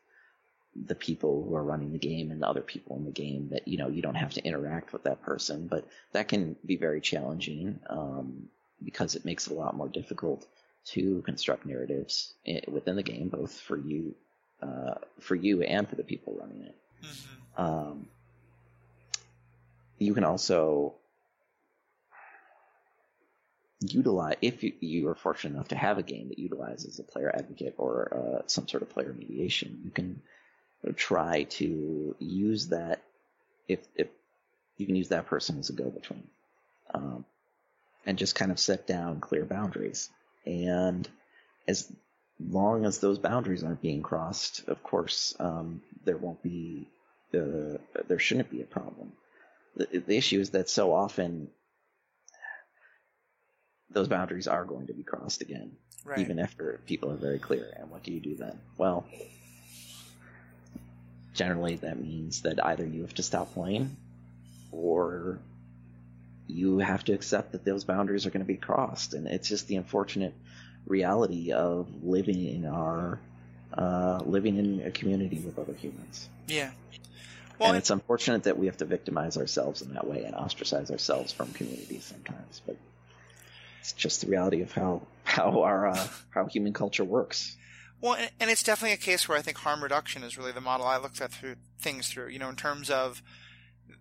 the people who are running the game and the other people in the game that you know you don't have to interact with that person, but that can be very challenging um, because it makes it a lot more difficult to construct narratives within the game, both for you, uh, for you and for the people running it. Mm-hmm. Um, you can also utilize if you, you, are fortunate enough to have a game that utilizes a player advocate or uh, some sort of player mediation you can try to use that if if you can use that person as a go-between um, and just kind of set down clear boundaries and as long as those boundaries aren't being crossed of course um, there won't be uh, there shouldn't be a problem the, the issue is that so often those boundaries are going to be crossed again, right. even after people are very clear. And what do you do then? Well, generally that means that either you have to stop playing or you have to accept that those boundaries are going to be crossed. And it's just the unfortunate reality of living in our uh, living in a community with other humans.
Yeah,
well, and it's unfortunate that we have to victimize ourselves in that way and ostracize ourselves from communities sometimes, but it's just the reality of how how our uh, how human culture works.
Well, and, it's definitely a case where I think harm reduction is really the model I looked at through things through. You know, in terms of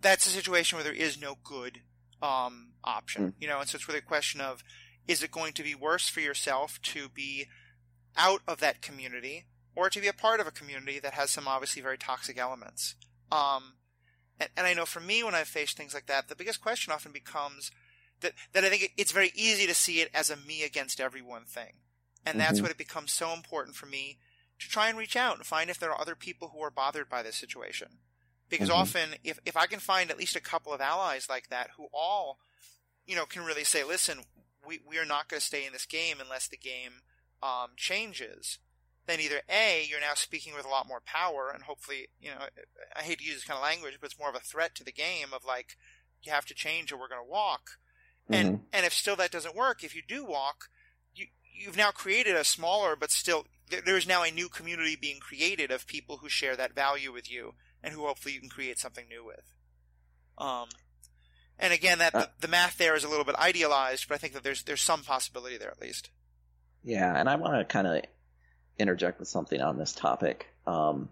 that's a situation where there is no good um, option. Mm. You know, and so it's really a question of is it going to be worse for yourself to be out of that community or to be a part of a community that has some obviously very toxic elements. Um, and, and I know for me, when I've faced things like that, the biggest question often becomes that, that I think it's very easy to see it as a me against everyone thing. And that's mm-hmm. what it becomes so important for me to try and reach out and find if there are other people who are bothered by this situation. Because mm-hmm. often, if, if I can find at least a couple of allies like that who all, you know, can really say, listen, we, we are not going to stay in this game unless the game um, changes, then either A, you're now speaking with a lot more power, and hopefully, you know, I hate to use this kind of language, but it's more of a threat to the game of like, you have to change or we're going to walk. Mm-hmm. And, and if still that doesn't work, if you do walk, you, you've now created a smaller, but still, there's now a new community being created of people who share that value with you and who hopefully you can create something new with. Um, and again, that uh, the, the math there is a little bit idealized, but I think that there's, there's some possibility there at least.
Yeah, and I want to kind of interject with something on this topic um,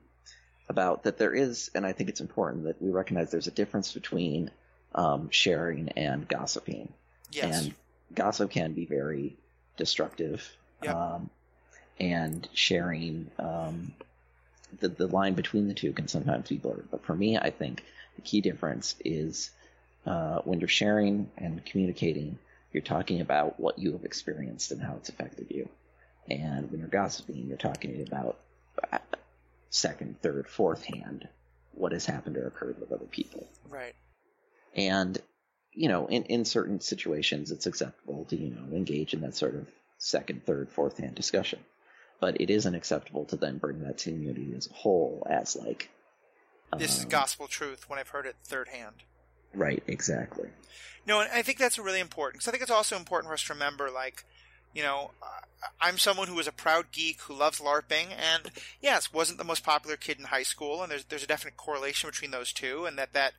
about that there is, and I think it's important that we recognize there's a difference between um, sharing and gossiping.
Yes.
And gossip can be very destructive.
Yep.
Um, and sharing, um, the, the line between the two can sometimes be blurred. But for me, I think the key difference is uh, when you're sharing and communicating, you're talking about what you have experienced and how it's affected you. And when you're gossiping, you're talking about uh, second, third, fourth hand what has happened or occurred with other people.
Right.
And, you know, in, in certain situations, it's acceptable to, you know, engage in that sort of second, third, fourth hand discussion. But it isn't acceptable to then bring that to the community as a whole as like.
This is
um,
gospel truth when I've heard it third hand.
Right, exactly.
No, and I think that's really important because I think it's also important for us to remember, like, you know, I'm someone who is a proud geek who loves LARPing, and yes, wasn't the most popular kid in high school, and there's there's a definite correlation between those two, and that that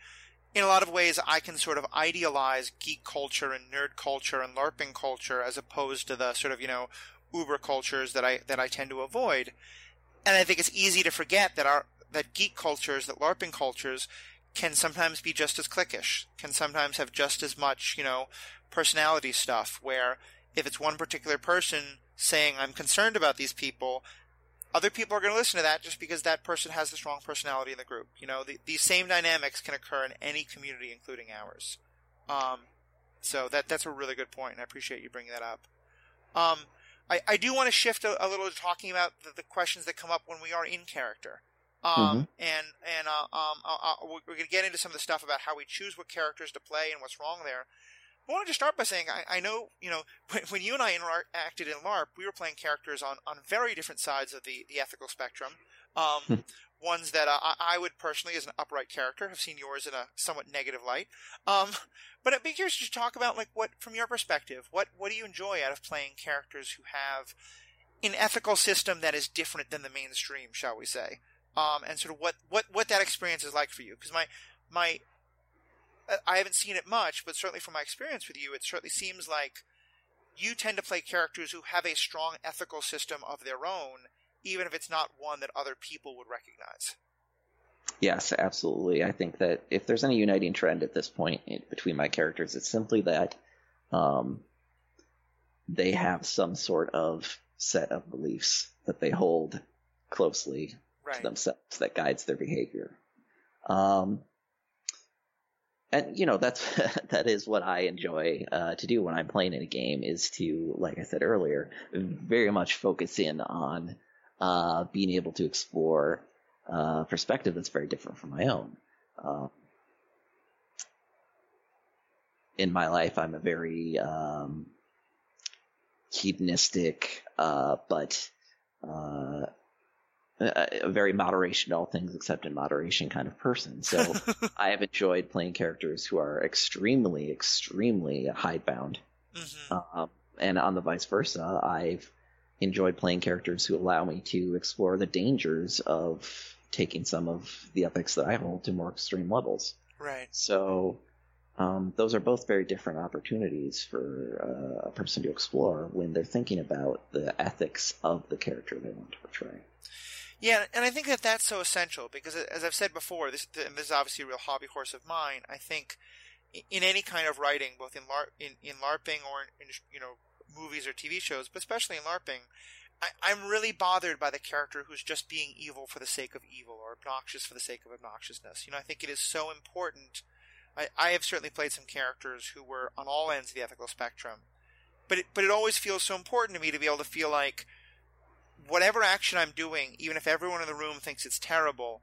in a lot of ways I can sort of idealize geek culture and nerd culture and LARPing culture as opposed to the sort of you know uber cultures that I that I tend to avoid, and I think it's easy to forget that our that geek cultures, that LARPing cultures, can sometimes be just as cliquish, can sometimes have just as much, you know, personality stuff where if it's one particular person saying, I'm concerned about these people, other people are going to listen to that just because that person has the strong personality in the group. You know, the, these same dynamics can occur in any community, including ours. Um, so that that's a really good point, and I appreciate you bringing that up. Um, I, I do want to shift a, a little to talking about the, the, questions that come up when we are in character. Um, mm-hmm. and and uh, um, uh, uh, we're going to get into some of the stuff about how we choose what characters to play and what's wrong there. I wanted to start by saying I, I know, you know, when, when, you and I interacted in LARP, we were playing characters on, on very different sides of the, the ethical spectrum. Um, hmm. ones that uh, I, I, would personally, as an upright character, have seen yours in a somewhat negative light. Um, but I'd be curious to talk about, like, what, from your perspective, what, what do you enjoy out of playing characters who have an ethical system that is different than the mainstream, shall we say? Um, and sort of what, what, what that experience is like for you. Because my, my I haven't seen it much, but certainly from my experience with you, it certainly seems like you tend to play characters who have a strong ethical system of their own, even if it's not one that other people would recognize.
Yes, absolutely. I think that if there's any uniting trend at this point between my characters, it's simply that um, they have some sort of set of beliefs that they hold closely right. to themselves that guides their behavior. Um, and you know that's that is what I enjoy uh, to do when I'm playing in a game is to, like I said earlier, very much focus in on uh, being able to explore uh, perspective that's very different from my own. Um, in my life, I'm a very um, hedonistic, uh, but uh, a, very moderation all things except in moderation kind of person. So I have enjoyed playing characters who are extremely, extremely hidebound. Mm-hmm. Um, and on the vice versa, I've enjoyed playing characters who allow me to explore the dangers of taking some of the ethics that I hold to more extreme levels.
Right.
So um, those are both very different opportunities for uh, a person to explore when they're thinking about the ethics of the character they want to portray.
Yeah, and I think that that's so essential because, as I've said before, this and this is obviously a real hobby horse of mine. I think in any kind of writing, both in LARP, in, in LARPing or in, in you know movies or TV shows, but especially in LARPing, I, am really bothered by the character who's just being evil for the sake of evil or obnoxious for the sake of obnoxiousness. You know, I think it is so important. I, I have certainly played some characters who were on all ends of the ethical spectrum, but it, but it always feels so important to me to be able to feel like whatever action I'm doing, even if everyone in the room thinks it's terrible,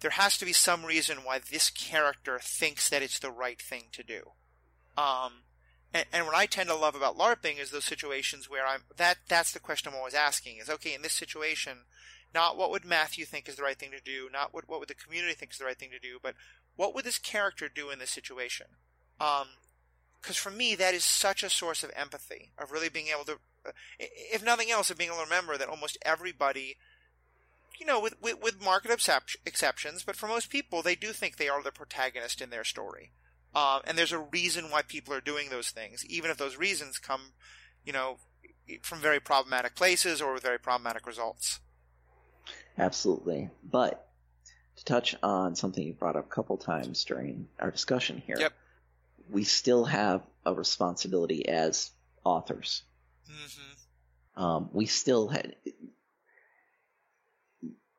there has to be some reason why this character thinks that it's the right thing to do. Um, and, and what I tend to love about LARPing is those situations where I'm that that's the question I'm always asking is okay in this situation, not what would Matthew think is the right thing to do, not what what would the community think is the right thing to do, but what would this character do in this situation? Um, because for me that is such a source of empathy of really being able to if nothing else, of being able to remember that almost everybody, you know, with, with, with market exceptions, but for most people, they do think they are the protagonist in their story. Uh, and there's a reason why people are doing those things, even if those reasons come, you know, from very problematic places or with very problematic results.
Absolutely. But to touch on something you brought up a couple times during our discussion here,
yep.
we still have a responsibility as authors Mm-hmm. Um, we still had,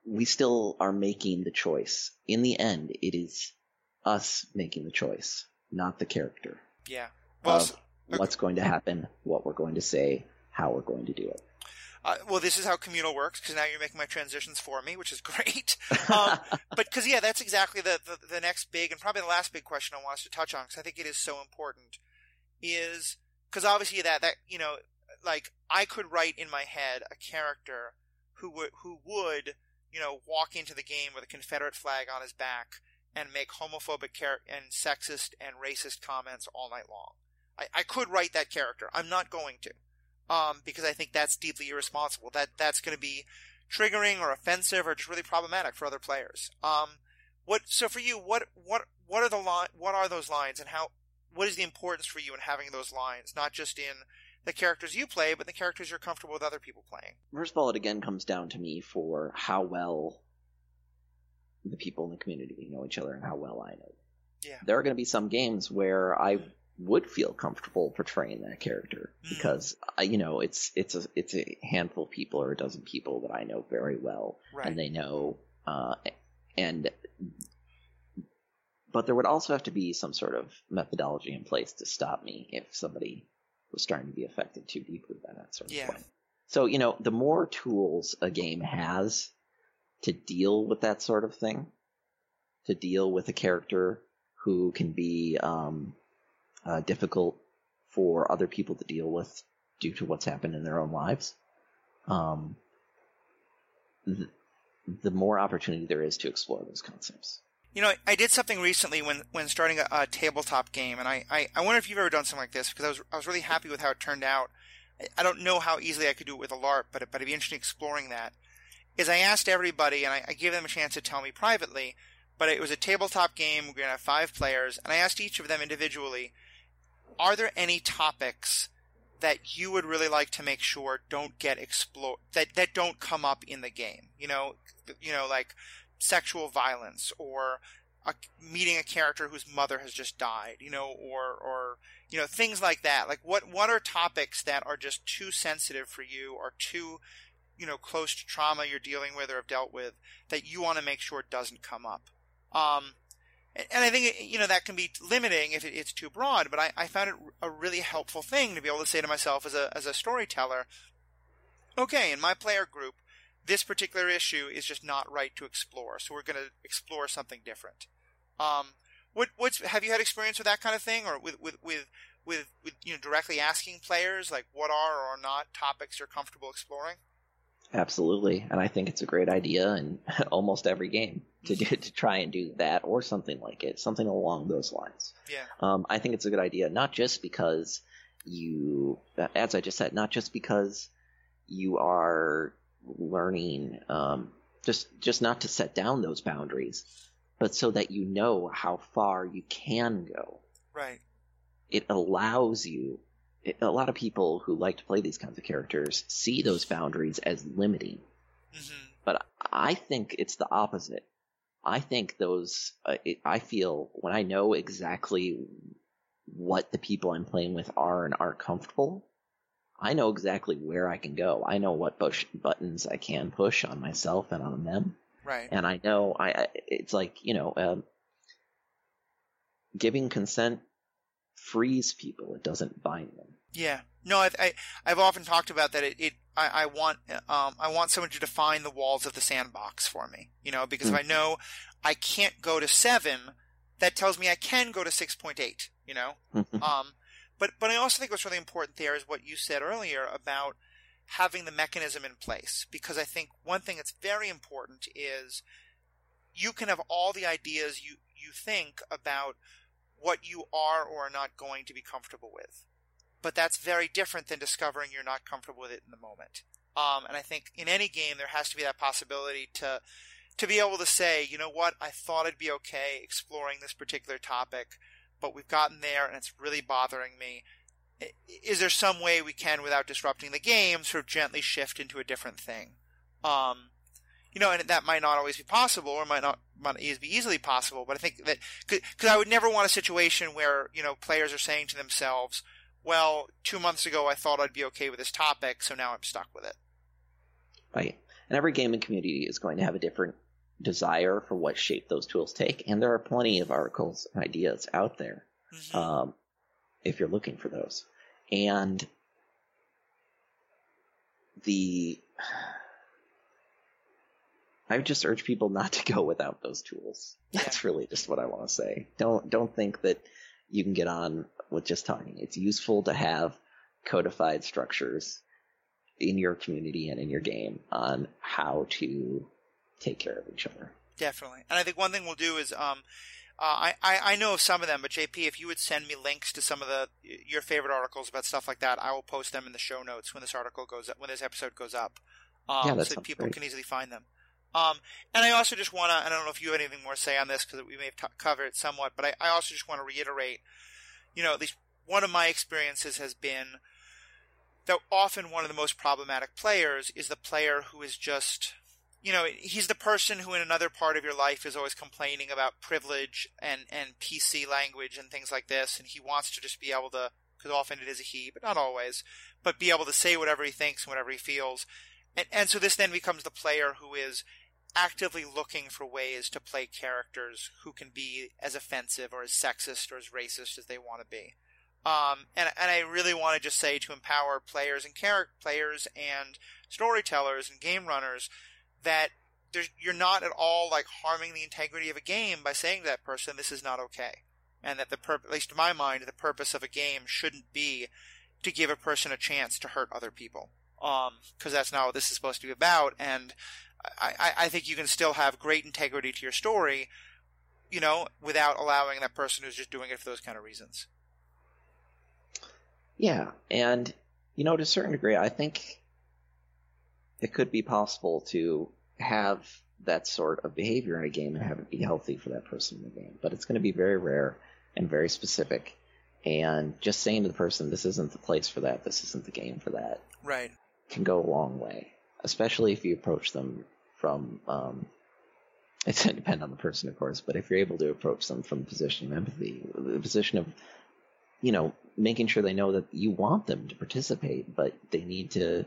we still are making the choice. In the end, it is us making the choice, not the character.
Yeah. Well,
of what's going to happen, what we're going to say, how we're going to do it.
Uh, well, this is how communal works because now you're making my transitions for me, which is great. Um, but because yeah, that's exactly the, the, the next big and probably the last big question I want us to touch on because I think it is so important. Is because obviously that that you know, like I could write in my head a character who would who would you know walk into the game with a Confederate flag on his back and make homophobic char- and sexist and racist comments all night long. I, I could write that character. I'm not going to um, because I think that's deeply irresponsible. That that's going to be triggering or offensive or just really problematic for other players. Um, what so for you? What what what are the li- what are those lines and how? What is the importance for you in having those lines, not just in the characters you play, but the characters you're comfortable with other people playing?
First of all, it again comes down to me for how well the people in the community know each other and how well I know.
Yeah.
There are going to be some games where I would feel comfortable portraying that character mm. because uh, you know it's it's a it's a handful of people or a dozen people that I know very well
right.
and they know uh, and but there would also have to be some sort of methodology in place to stop me if somebody was starting to be affected too deeply by that sort of
yeah.
point. So you know the more tools a game has to deal with that sort of thing, to deal with a character who can be um, uh, difficult for other people to deal with due to what's happened in their own lives, um, the, the more opportunity there is to explore those concepts.
You know, I did something recently when, when starting a, a tabletop game, and I, I, I, wonder if you've ever done something like this because I was I was really happy with how it turned out. I, I don't know how easily I could do it with a LARP, but but it'd be interesting exploring that. Is I asked everybody, and I, I gave them a chance to tell me privately, but it was a tabletop game. We're gonna have five players, and I asked each of them individually, are there any topics that you would really like to make sure don't get explored that that don't come up in the game you know you know like sexual violence or a, meeting a character whose mother has just died you know or or you know things like that like what what are topics that are just too sensitive for you or too you know close to trauma you're dealing with or have dealt with that you want to make sure doesn't come up um and I think you know that can be limiting if it's too broad. But I, I found it a really helpful thing to be able to say to myself as a as a storyteller, okay, in my player group, this particular issue is just not right to explore, so we're going to explore something different. Um, what what's have you had experience with that kind of thing, or with with with with, with you know directly asking players like what are or are not topics you're comfortable exploring?
Absolutely, and I think it's a great idea in almost every game to do, to try and do that or something like it, something along those lines.
Yeah.
Um, I think it's a good idea, not just because you, as I just said, not just because you are learning, um, just just not to set down those boundaries, but so that you know how far you can go.
Right.
It allows you a lot of people who like to play these kinds of characters see those boundaries as limiting. Mm-hmm. But I think it's the opposite. I think those, uh, it, I feel when I know exactly what the people I'm playing with are and are comfortable, I know exactly where I can go. I know what push buttons I can push on myself and on them.
Right.
And I know I, it's like, you know, um, giving consent frees people. It doesn't bind them.
Yeah. No, I, I I've often talked about that. It, it I, I want um I want someone to define the walls of the sandbox for me. You know, because mm-hmm. if I mm-hmm. know I can't go to seven, that tells me I can go to six point eight. You know. Mm-hmm. um, but but I also think what's really important there is what you said earlier about having the mechanism in place because I think one thing that's very important is you can have all the ideas you you think about what you are or are not going to be comfortable with. But that's very different than discovering you're not comfortable with it in the moment. Um, and I think in any game there has to be that possibility to to be able to say, you know what, I thought I'd be okay exploring this particular topic, but we've gotten there and it's really bothering me. Is there some way we can, without disrupting the game, sort of gently shift into a different thing? Um, you know, and that might not always be possible, or might not might be easily possible. But I think that because I would never want a situation where you know players are saying to themselves, "Well, two months ago I thought I'd be okay with this topic, so now I'm stuck with it."
Right, and every gaming community is going to have a different desire for what shape those tools take, and there are plenty of articles and ideas out there mm-hmm. um, if you're looking for those. And the I would just urge people not to go without those tools. That's really just what I want to say. Don't don't think that you can get on with just talking. It's useful to have codified structures in your community and in your game on how to take care of each other.
Definitely. And I think one thing we'll do is um, uh, I, I, I know of some of them, but JP, if you would send me links to some of the your favorite articles about stuff like that, I will post them in the show notes when this article goes up, when this episode goes up, um, yeah, so that people great. can easily find them. Um, and I also just want to, I don't know if you have anything more to say on this because we may have t- covered it somewhat, but I, I also just want to reiterate, you know, at least one of my experiences has been that often one of the most problematic players is the player who is just you know, he's the person who in another part of your life is always complaining about privilege and, and PC language and things like this, and he wants to just be able to, because often it is a he, but not always, but be able to say whatever he thinks and whatever he feels. And, and so this then becomes the player who is actively looking for ways to play characters who can be as offensive or as sexist or as racist as they want to be. Um, and, and I really want to just say to empower players and character players and storytellers and game runners that you're not at all like harming the integrity of a game by saying to that person this is not okay, and that the pur- at least to my mind the purpose of a game shouldn't be to give a person a chance to hurt other people, because um, that's not what this is supposed to be about. And I, I think you can still have great integrity to your story, you know, without allowing that person who's just doing it for those kind of reasons.
Yeah, and you know, to a certain degree, I think it could be possible to have that sort of behavior in a game and have it be healthy for that person in the game. But it's going to be very rare and very specific. And just saying to the person, this isn't the place for that, this isn't the game for that,
right,
can go a long way. Especially if you approach them from, um, it's going to depend on the person, of course, but if you're able to approach them from the position of empathy, the position of, you know, making sure they know that you want them to participate, but they need to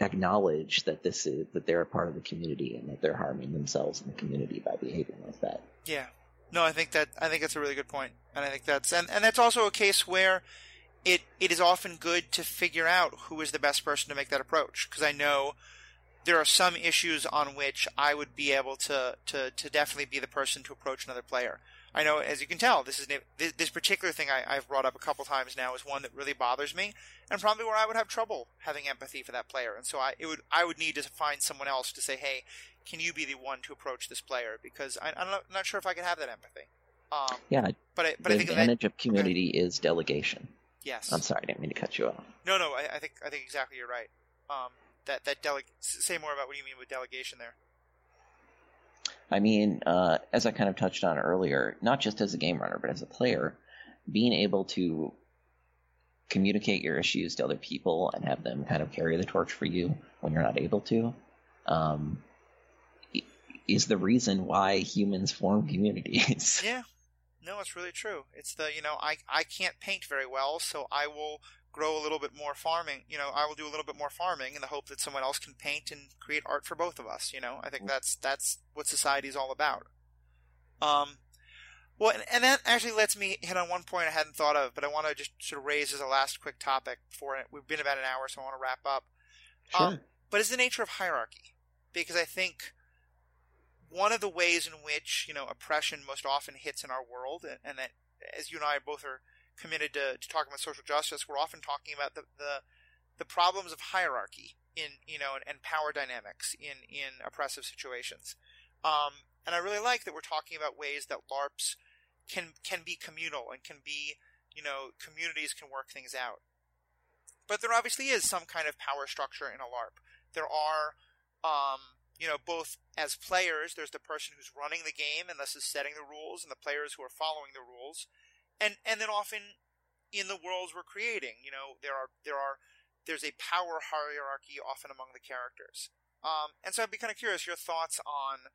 acknowledge that this is that they're a part of the community and that they're harming themselves and the community by behaving like that.
Yeah. No, I think that I think that's a really good point. And I think that's and, and that's also a case where it it is often good to figure out who is the best person to make that approach because I know there are some issues on which I would be able to, to, to definitely be the person to approach another player. I know, as you can tell, this is this, this particular thing I, have brought up a couple times now is one that really bothers me, and probably where I would have trouble having empathy for that player. And so I it would I would need to find someone else to say, hey, can you be the one to approach this player? Because I, am not, not, sure if I can have that empathy.
Um, yeah, but I, but the I think advantage that, of community okay. is delegation.
Yes.
I'm sorry, I didn't mean to cut you off.
No, no, I, I think I think exactly you're right. Um, that that dele- say more about what you mean with delegation there.
I mean, uh, as I kind of touched on earlier, not just as a game runner, but as a player, being able to communicate your issues to other people and have them kind of carry the torch for you when you're not able to um, is the reason why humans form communities.
Yeah. No, it's really true. It's the, you know, I, I can't paint very well, so I will grow a little bit more farming. You know, I will do a little bit more farming in the hope that someone else can paint and create art for both of us. You know, I think mm. that's that's what society is all about. Um, well, and, and, that actually lets me hit on one point I hadn't thought of, but I want to just sort of raise as a last quick topic before. We've been about an hour, so I want to wrap up.
Sure. Um,
but it's the nature of hierarchy, because I think one of the ways in which you know oppression most often hits in our world, and, and that as you and I both are committed to, to talking about social justice, we're often talking about the, the, the problems of hierarchy in, you know, and, and power dynamics in, in oppressive situations. Um, and I really like that we're talking about ways that LARPs can, can be communal and can be, you know, communities can work things out. But there obviously is some kind of power structure in a LARP. There are, um, you know, both as players, there's the person who's running the game and thus is setting the rules, and the players who are following the rules and and then often in the worlds we're creating, you know, there are there are there's a power hierarchy often among the characters. Um, and so I'd be kind of curious your thoughts on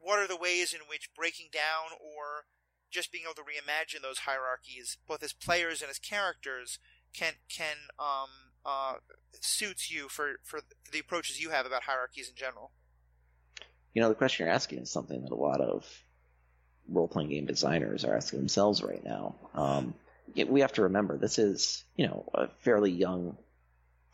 what are the ways in which breaking down or just being able to reimagine those hierarchies, both as players and as characters, can can um, uh, suits you for, for the approaches you have about hierarchies in general.
You know, the question you're asking is something that a lot of role playing game designers are asking themselves right now. Um, we have to remember this is you know a fairly young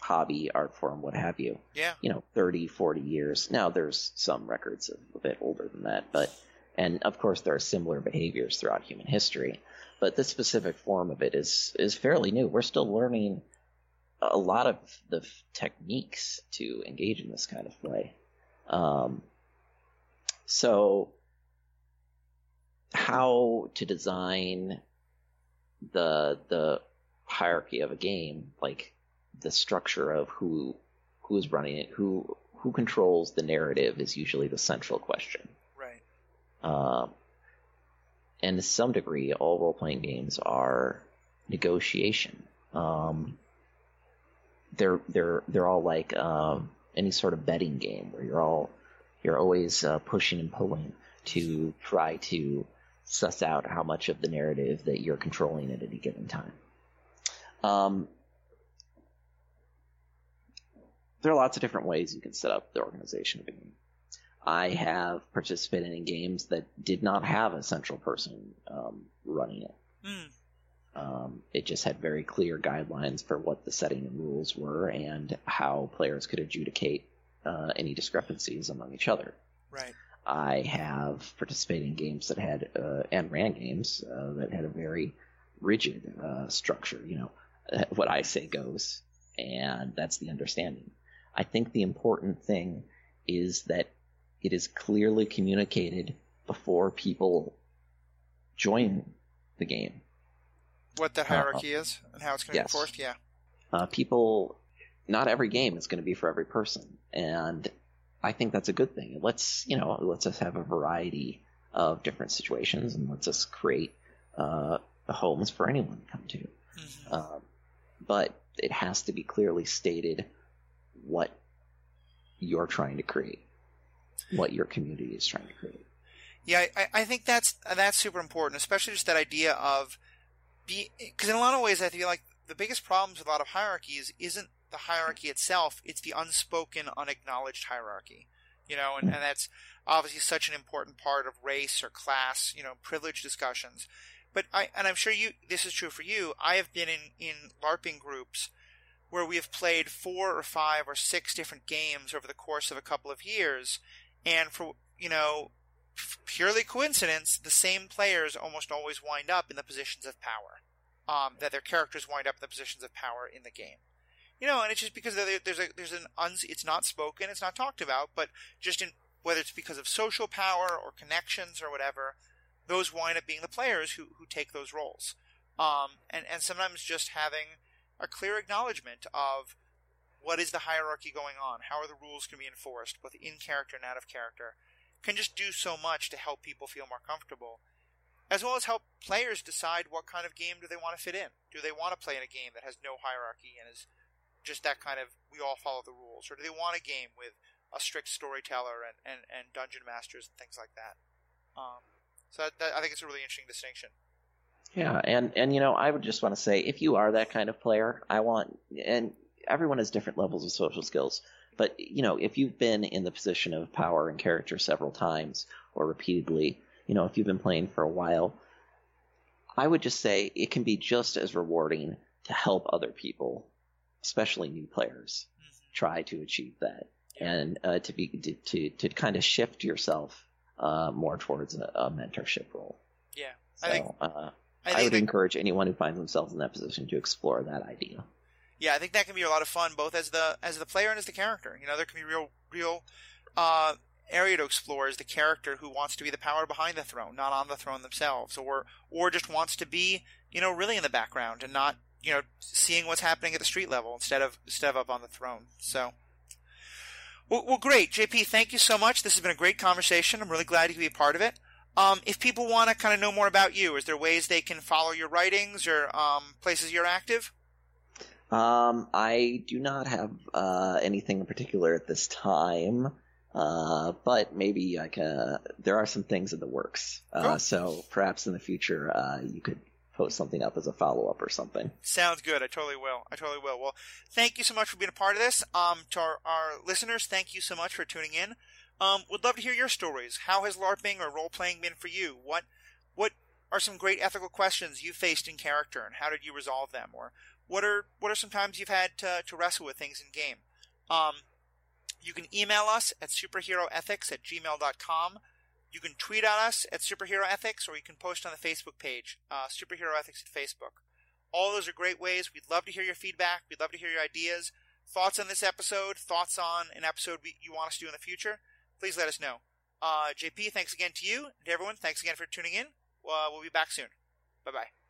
hobby, art form, what have you.
Yeah.
You know, 30, 40 years. Now there's some records a bit older than that, but and of course there are similar behaviors throughout human history. But this specific form of it is is fairly new. We're still learning a lot of the techniques to engage in this kind of play. Um, so, how to design the the hierarchy of a game, like the structure of who who's running it, who who controls the narrative, is usually the central question.
Right.
Um, and to some degree, all role playing games are negotiation. Um, they're they're they're all like um, any sort of betting game where you're all you're always uh, pushing and pulling to try to suss out how much of the narrative that you're controlling at any given time. Um, there are lots of different ways you can set up the organization of a game. I have participated in games that did not have a central person um, running it.
Mm.
Um, it just had very clear guidelines for what the setting and rules were and how players could adjudicate uh, any discrepancies among each other.
Right.
I have participated in games that had uh, and ran games uh, that had a very rigid uh, structure. You know, what I say goes, and that's the understanding. I think the important thing is that it is clearly communicated before people join the game.
What the hierarchy is and how it's going to
yes.
be enforced, yeah.
Uh, people, not every game is going to be for every person, and I think that's a good thing. It lets you know, it lets us have a variety of different situations, and lets us create uh, homes for anyone to come to.
Mm-hmm.
Um, but it has to be clearly stated what you're trying to create, what your community is trying to create.
Yeah, I, I think that's that's super important, especially just that idea of be because in a lot of ways I feel like the biggest problems with a lot of hierarchies isn't the hierarchy itself; it's the unspoken, unacknowledged hierarchy. You know, and, and that's obviously such an important part of race or class, you know, privilege discussions. But I and I'm sure you this is true for you. I have been in in LARPing groups where we have played four or five or six different games over the course of a couple of years, and for you know purely coincidence, the same players almost always wind up in the positions of power. Um, that their characters wind up in the positions of power in the game. You know, and it's just because there's a there's an uns, it's not spoken, it's not talked about, but just in whether it's because of social power or connections or whatever, those wind up being the players who who take those roles. Um, and and sometimes just having a clear acknowledgement of what is the hierarchy going on, how are the rules can be enforced, both in character and out of character can just do so much to help people feel more comfortable, as well as help players decide what kind of game do they want to fit in. Do they want to play in a game that has no hierarchy and is just that kind of we all follow the rules, or do they want a game with a strict storyteller and, and, and dungeon masters and things like that? Um, so that, that, I think it's a really interesting distinction.
Yeah, and and you know, I would just want to say, if you are that kind of player, I want, and everyone has different levels of social skills. But you know, if you've been in the position of power and character several times or repeatedly, you know, if you've been playing for a while, I would just say it can be just as rewarding to help other people, especially new players,
Mm-hmm.
try to achieve that, and uh, to be to, to to kind of shift yourself uh, more towards a, a mentorship role.
Yeah,
So,
I think
uh,
I
I, would
that-
encourage anyone who finds themselves in that position to explore that idea.
yeah, I think that can be a lot of fun, both as the as the player and as the character. You know, there can be real real uh, area to explore as the character who wants to be the power behind the throne, not on the throne themselves, or or just wants to be you know really in the background and not you know seeing what's happening at the street level instead of instead of up on the throne. So. Well, well, great, JP. Thank you so much. This has been a great conversation. I'm really glad you could be a part of it. Um, if people want to kind of know more about you, is there ways they can follow your writings or um, places you're active?
Um, I do not have uh, anything in particular at this time, uh, but maybe like can. There are some things in the works, uh,
Cool.
so perhaps in the future uh, you could post something up as a follow up or something.
Sounds good. I totally will. I totally will. Well, thank you so much for being a part of this. Um, to our, our listeners, thank you so much for tuning in. Um, would love to hear your stories. How has LARPing or role playing been for you? What what are some great ethical questions you faced in character, and how did you resolve them? Or what are what are some times you've had to, to wrestle with things in game? Um, you can email us at superheroethics at gmail.com. You can tweet at us at superheroethics, or you can post on the Facebook page, uh, Superhero Ethics at Facebook. All those are great ways. We'd love to hear your feedback. We'd love to hear your ideas, thoughts on this episode, thoughts on an episode you want us to do in the future. Please let us know. Uh, JP, thanks again to you. And everyone, thanks again for tuning in. Uh, we'll be back soon. Bye bye.